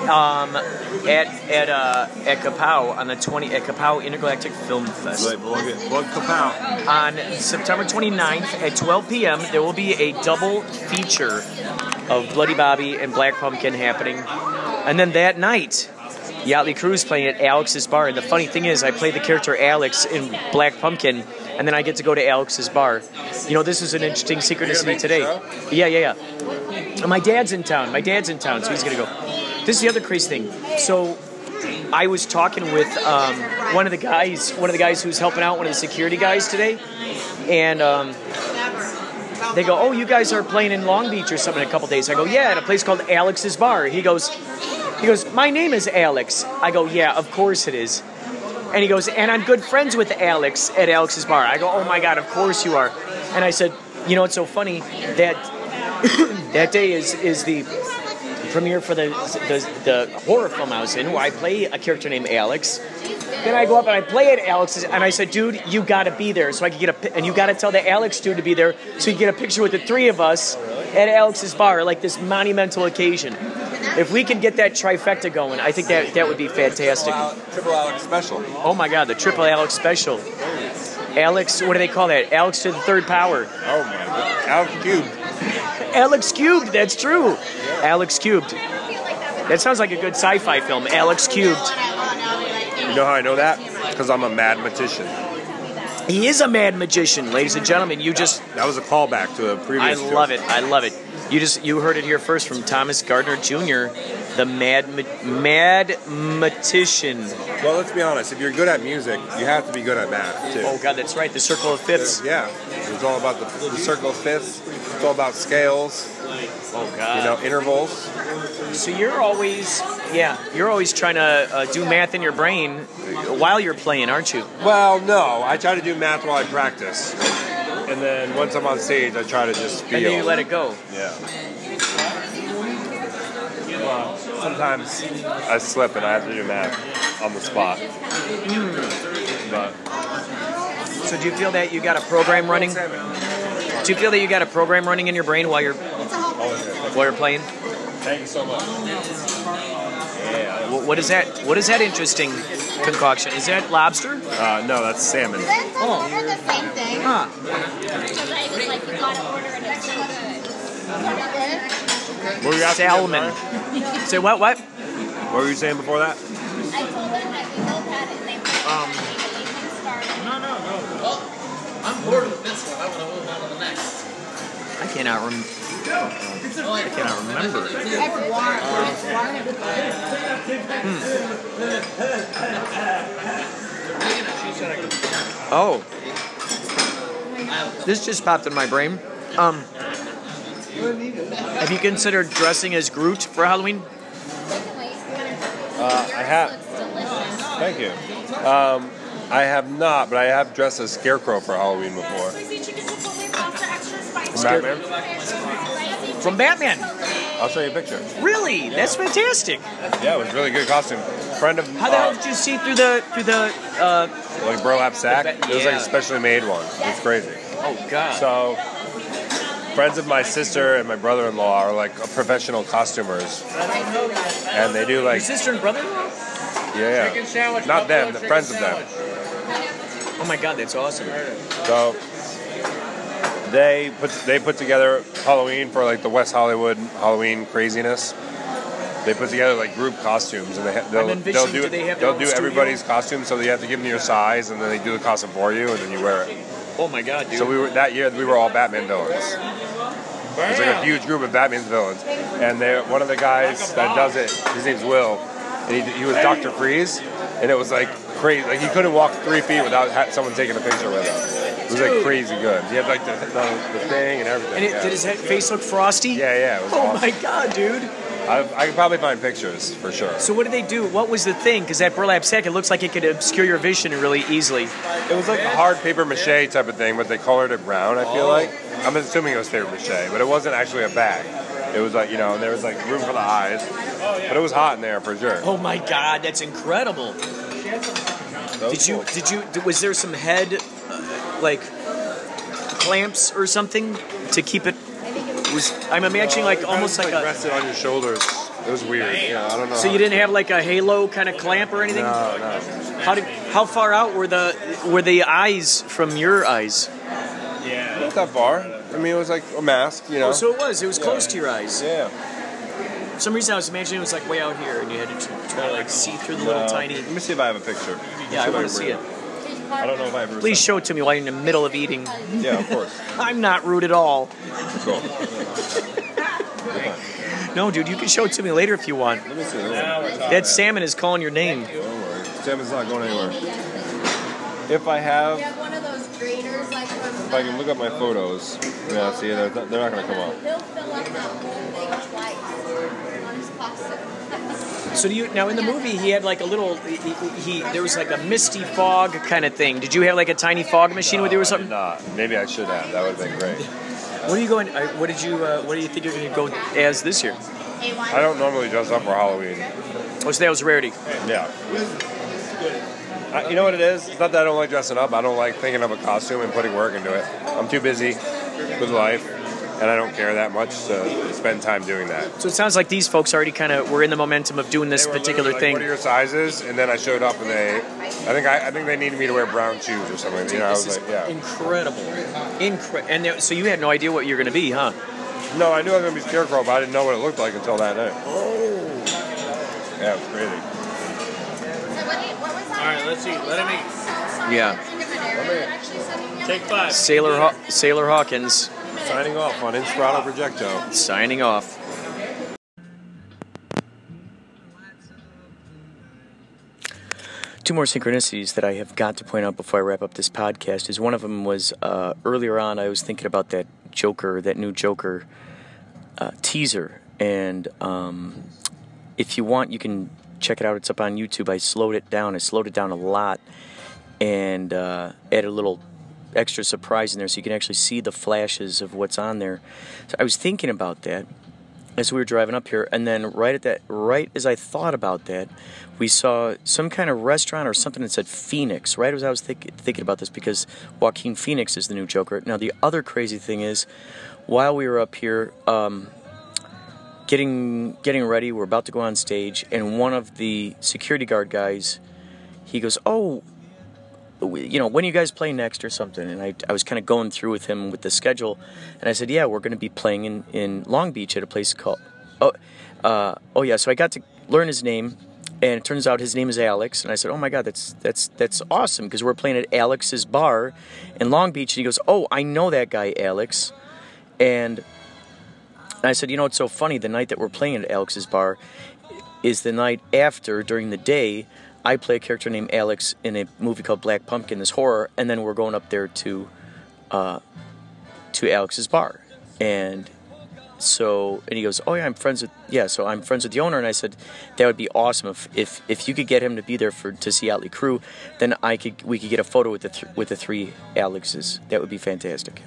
um, at at uh, at Kapow on the 20 at Kapow Intergalactic Film Fest. Right, it. Plug Kapow. On September 29th at 12 p.m., there will be a double feature of Bloody Bobby and Black Pumpkin happening. And then that night, Yachtly Crew's playing at Alex's Bar. And the funny thing is, I play the character Alex in Black Pumpkin, and then I get to go to Alex's Bar. You know, this is an interesting synchronicity today. Yeah, yeah, yeah. My dad's in town. My dad's in town, so he's gonna go. This is the other crazy thing. So I was talking with um, one of the guys, one of the guys who's helping out, one of the security guys today, and um, they go, "Oh, you guys are playing in Long Beach or something in a couple days." I go, "Yeah, at a place called Alex's Bar." He goes, "He goes, my name is Alex." I go, "Yeah, of course it is." And he goes, "And I'm good friends with Alex at Alex's Bar." I go, "Oh my God, of course you are." And I said, "You know, it's so funny that that day is is the premiere for the, the the horror film I was in, where I play a character named Alex." Then I go up and I play at Alex's, and I said, "Dude, you got to be there, so I can get a, and you got to tell the Alex dude to be there, so you get a picture with the three of us at Alex's bar, like this monumental occasion. If we could get that trifecta going, I think that that would be fantastic. Triple Alex special. Oh my God, the triple Alex special. Alex, what do they call that? Alex to the third power. Oh my god. Alex Cubed. Alex cubed. That's true. Alex cubed. That sounds like a good sci-fi film. Alex cubed. You know how I know that? Because I'm a mad magician. He is a mad magician, ladies and gentlemen. You just That was a callback to a previous. I love it. I love it. You just you heard it here first from Thomas Gardner Jr., the mad ma- mad magician. Well, let's be honest. If you're good at music, you have to be good at math too. Oh God, that's right. The circle of fifths. Yeah, it's all about the, the circle of fifths. It's all about scales. Oh God. You know, intervals. So you're always yeah, you're always trying to uh, do math in your brain while you're playing, aren't you? Well, no, I try to do math while I practice, and then once I'm on stage, I try to just feel. And then you let it go. Yeah. Well, sometimes I slip and I have to do math on the spot. But So do you feel that you got a program running? Do you feel that you got a program running in your brain while you're while you're playing? thank you so much. Yeah. Wh- What is that? What is that interesting concoction? Is that lobster? Uh, no, that's salmon. Oh. They're the same thing. Huh. Because I was like, you gotta order it. It's so good. What were you asking Salmon. again, Say what? What? What were you saying before that? I told them that we both had it. and They Um, No, no, no. Well, I'm bored with this one. I want to move on to the next. I cannot rem. I cannot remember. It's warm. It's warm. Oh. This just popped in my brain. Um, have you considered dressing as Groot for Halloween? Uh, I have. Thank you. Um, I have not, but I have dressed as Scarecrow for Halloween before. From Batman? From Batman. I'll show you a picture. Really? That's fantastic. Yeah, it was a really good costume. Friend of How the hell uh, did you see through the through the? Uh, like burlap sack. The ba- It was like a specially made one. It's crazy. oh God. So, friends of my sister and my brother-in-law are like professional costumers, and they do like Your sister and brother-in-law? yeah, Chicken yeah. sandwich, not them, the friends of them. Oh my God, that's awesome. So they put they put together Halloween for like the West Hollywood Halloween craziness. They put together like group costumes, and they ha- they'll, they'll do do they they'll do everybody's costume, so you have to give them your size, and then they do the costume for you, and then you wear it. Oh my God, dude. So we were that year we were all Batman villains. It was like a huge group of Batman villains, and they one of the guys that does it, his name's Will, and he, he was Doctor Freeze, and it was like crazy. Like he couldn't walk three feet without ha- someone taking a picture with him. It was like crazy good. He had like the, the, the thing and everything. And it, yeah. did his head, face look frosty? Yeah, yeah. Oh awesome. my God, dude. I, I could probably find pictures for sure. So what did they do? What was the thing? Because that burlap sack, it looks like it could obscure your vision really easily. It was like a hard paper mache type of thing, but they colored it brown. I feel Oh. like I'm assuming it was paper mache, but it wasn't actually a bag. It was like you know, and there was like room for the eyes, but it was hot in there for sure. Oh my God, that's incredible. Did you? Did you? Was there some head, like clamps or something to keep it? Was I'm imagining like almost like a. rested on your shoulders. It was weird. Yeah, I don't know. So you didn't have like a halo kind of clamp or anything? No, no. How did? How far out were the were the eyes from your eyes? Yeah. Not that far. I mean, it was like a mask, you know. Oh, so it was. It was Yeah. close to your eyes. Yeah. For some reason, I was imagining it was like way out here, and you had to try to like see through the little tiny. Let me see if I have a picture. Yeah, I want to see it. I don't know if I ever. Please show it to me while you're in the middle of eating. Yeah, of course. I'm not rude at all. Cool. No, dude, you can show it to me later if you want. Let me see. That salmon is calling your name. Don't worry. Salmon's not going anywhere. If I have, You have one of those graders like from if I can look up my photos, yeah, see, they're, they're not going to come up. He'll fill up that whole thing twice on his costume. So do you now in the movie he had like a little he, he there was like a misty fog kind of thing. Did you have like a tiny fog machine with you or something? Nah, maybe I should have. That would have been great. What are you going? uh, What did you? Uh, what do you think you're going to go as this year? I don't normally dress up for Halloween. Oh, so that was a rarity. Yeah. I, you know what it is? It's not that I don't like dressing up. I don't like thinking of a costume and putting work into it. I'm too busy with life, and I don't care that much to spend time doing that. So it sounds like these folks already kind of were in the momentum of doing this They were particular literally thing. Like, what are your sizes? And then I showed up, and they, I think I, I think they needed me to wear brown shoes or something. You know, I this was is like, yeah. incredible, incredible. And there, so you had no idea what you were going to be, huh? No, I knew I was gonna be Scarecrow, but I didn't know what it looked like until that night. Oh. Yeah, it was crazy. All right, let's see. Let him eat. Yeah. Take five. Sailor Haw- Sailor Hawkins Signing off on Inspirato Projecto. signing off. Two more synchronicities that I have got to point out before I wrap up this podcast is one of them was uh, earlier on. I was thinking about that Joker, that new Joker uh, teaser, and um, if you want, you can check it out. It's up on YouTube. I slowed it down. I slowed it down a lot, and uh, added a little extra surprise in there, so you can actually see the flashes of what's on there. So I was thinking about that as we were driving up here, and then right at that, right as I thought about that, we saw some kind of restaurant or something that said Phoenix. Right as I was think, thinking about this, because Joaquin Phoenix is the new Joker. Now the other crazy thing is, while we were up here, um, getting getting ready, we're about to go on stage, and one of the security guard guys, he goes, "Oh." You know, when you guys play next or something? And I, I was kind of going through with him with the schedule, and I said, "Yeah, we're going to be playing in, in Long Beach at a place called oh, uh, oh yeah." So I got to learn his name, and it turns out his name is Alex. And I said, "Oh my God, that's that's that's awesome!" Because we're playing at Alex's bar in Long Beach, and he goes, "Oh, I know that guy, Alex," and and I said, you know, it's so funny. The night that we're playing at Alex's bar is the night after, during the day, I play a character named Alex in a movie called Black Pumpkin, this horror, and then we're going up there to, uh, to Alex's bar, and so and he goes, oh yeah, I'm friends with yeah, so I'm friends with the owner, and I said that would be awesome if if, if you could get him to be there for to see Yachtly Crew, then I could we could get a photo with the th- with the three Alexes. That would be fantastic.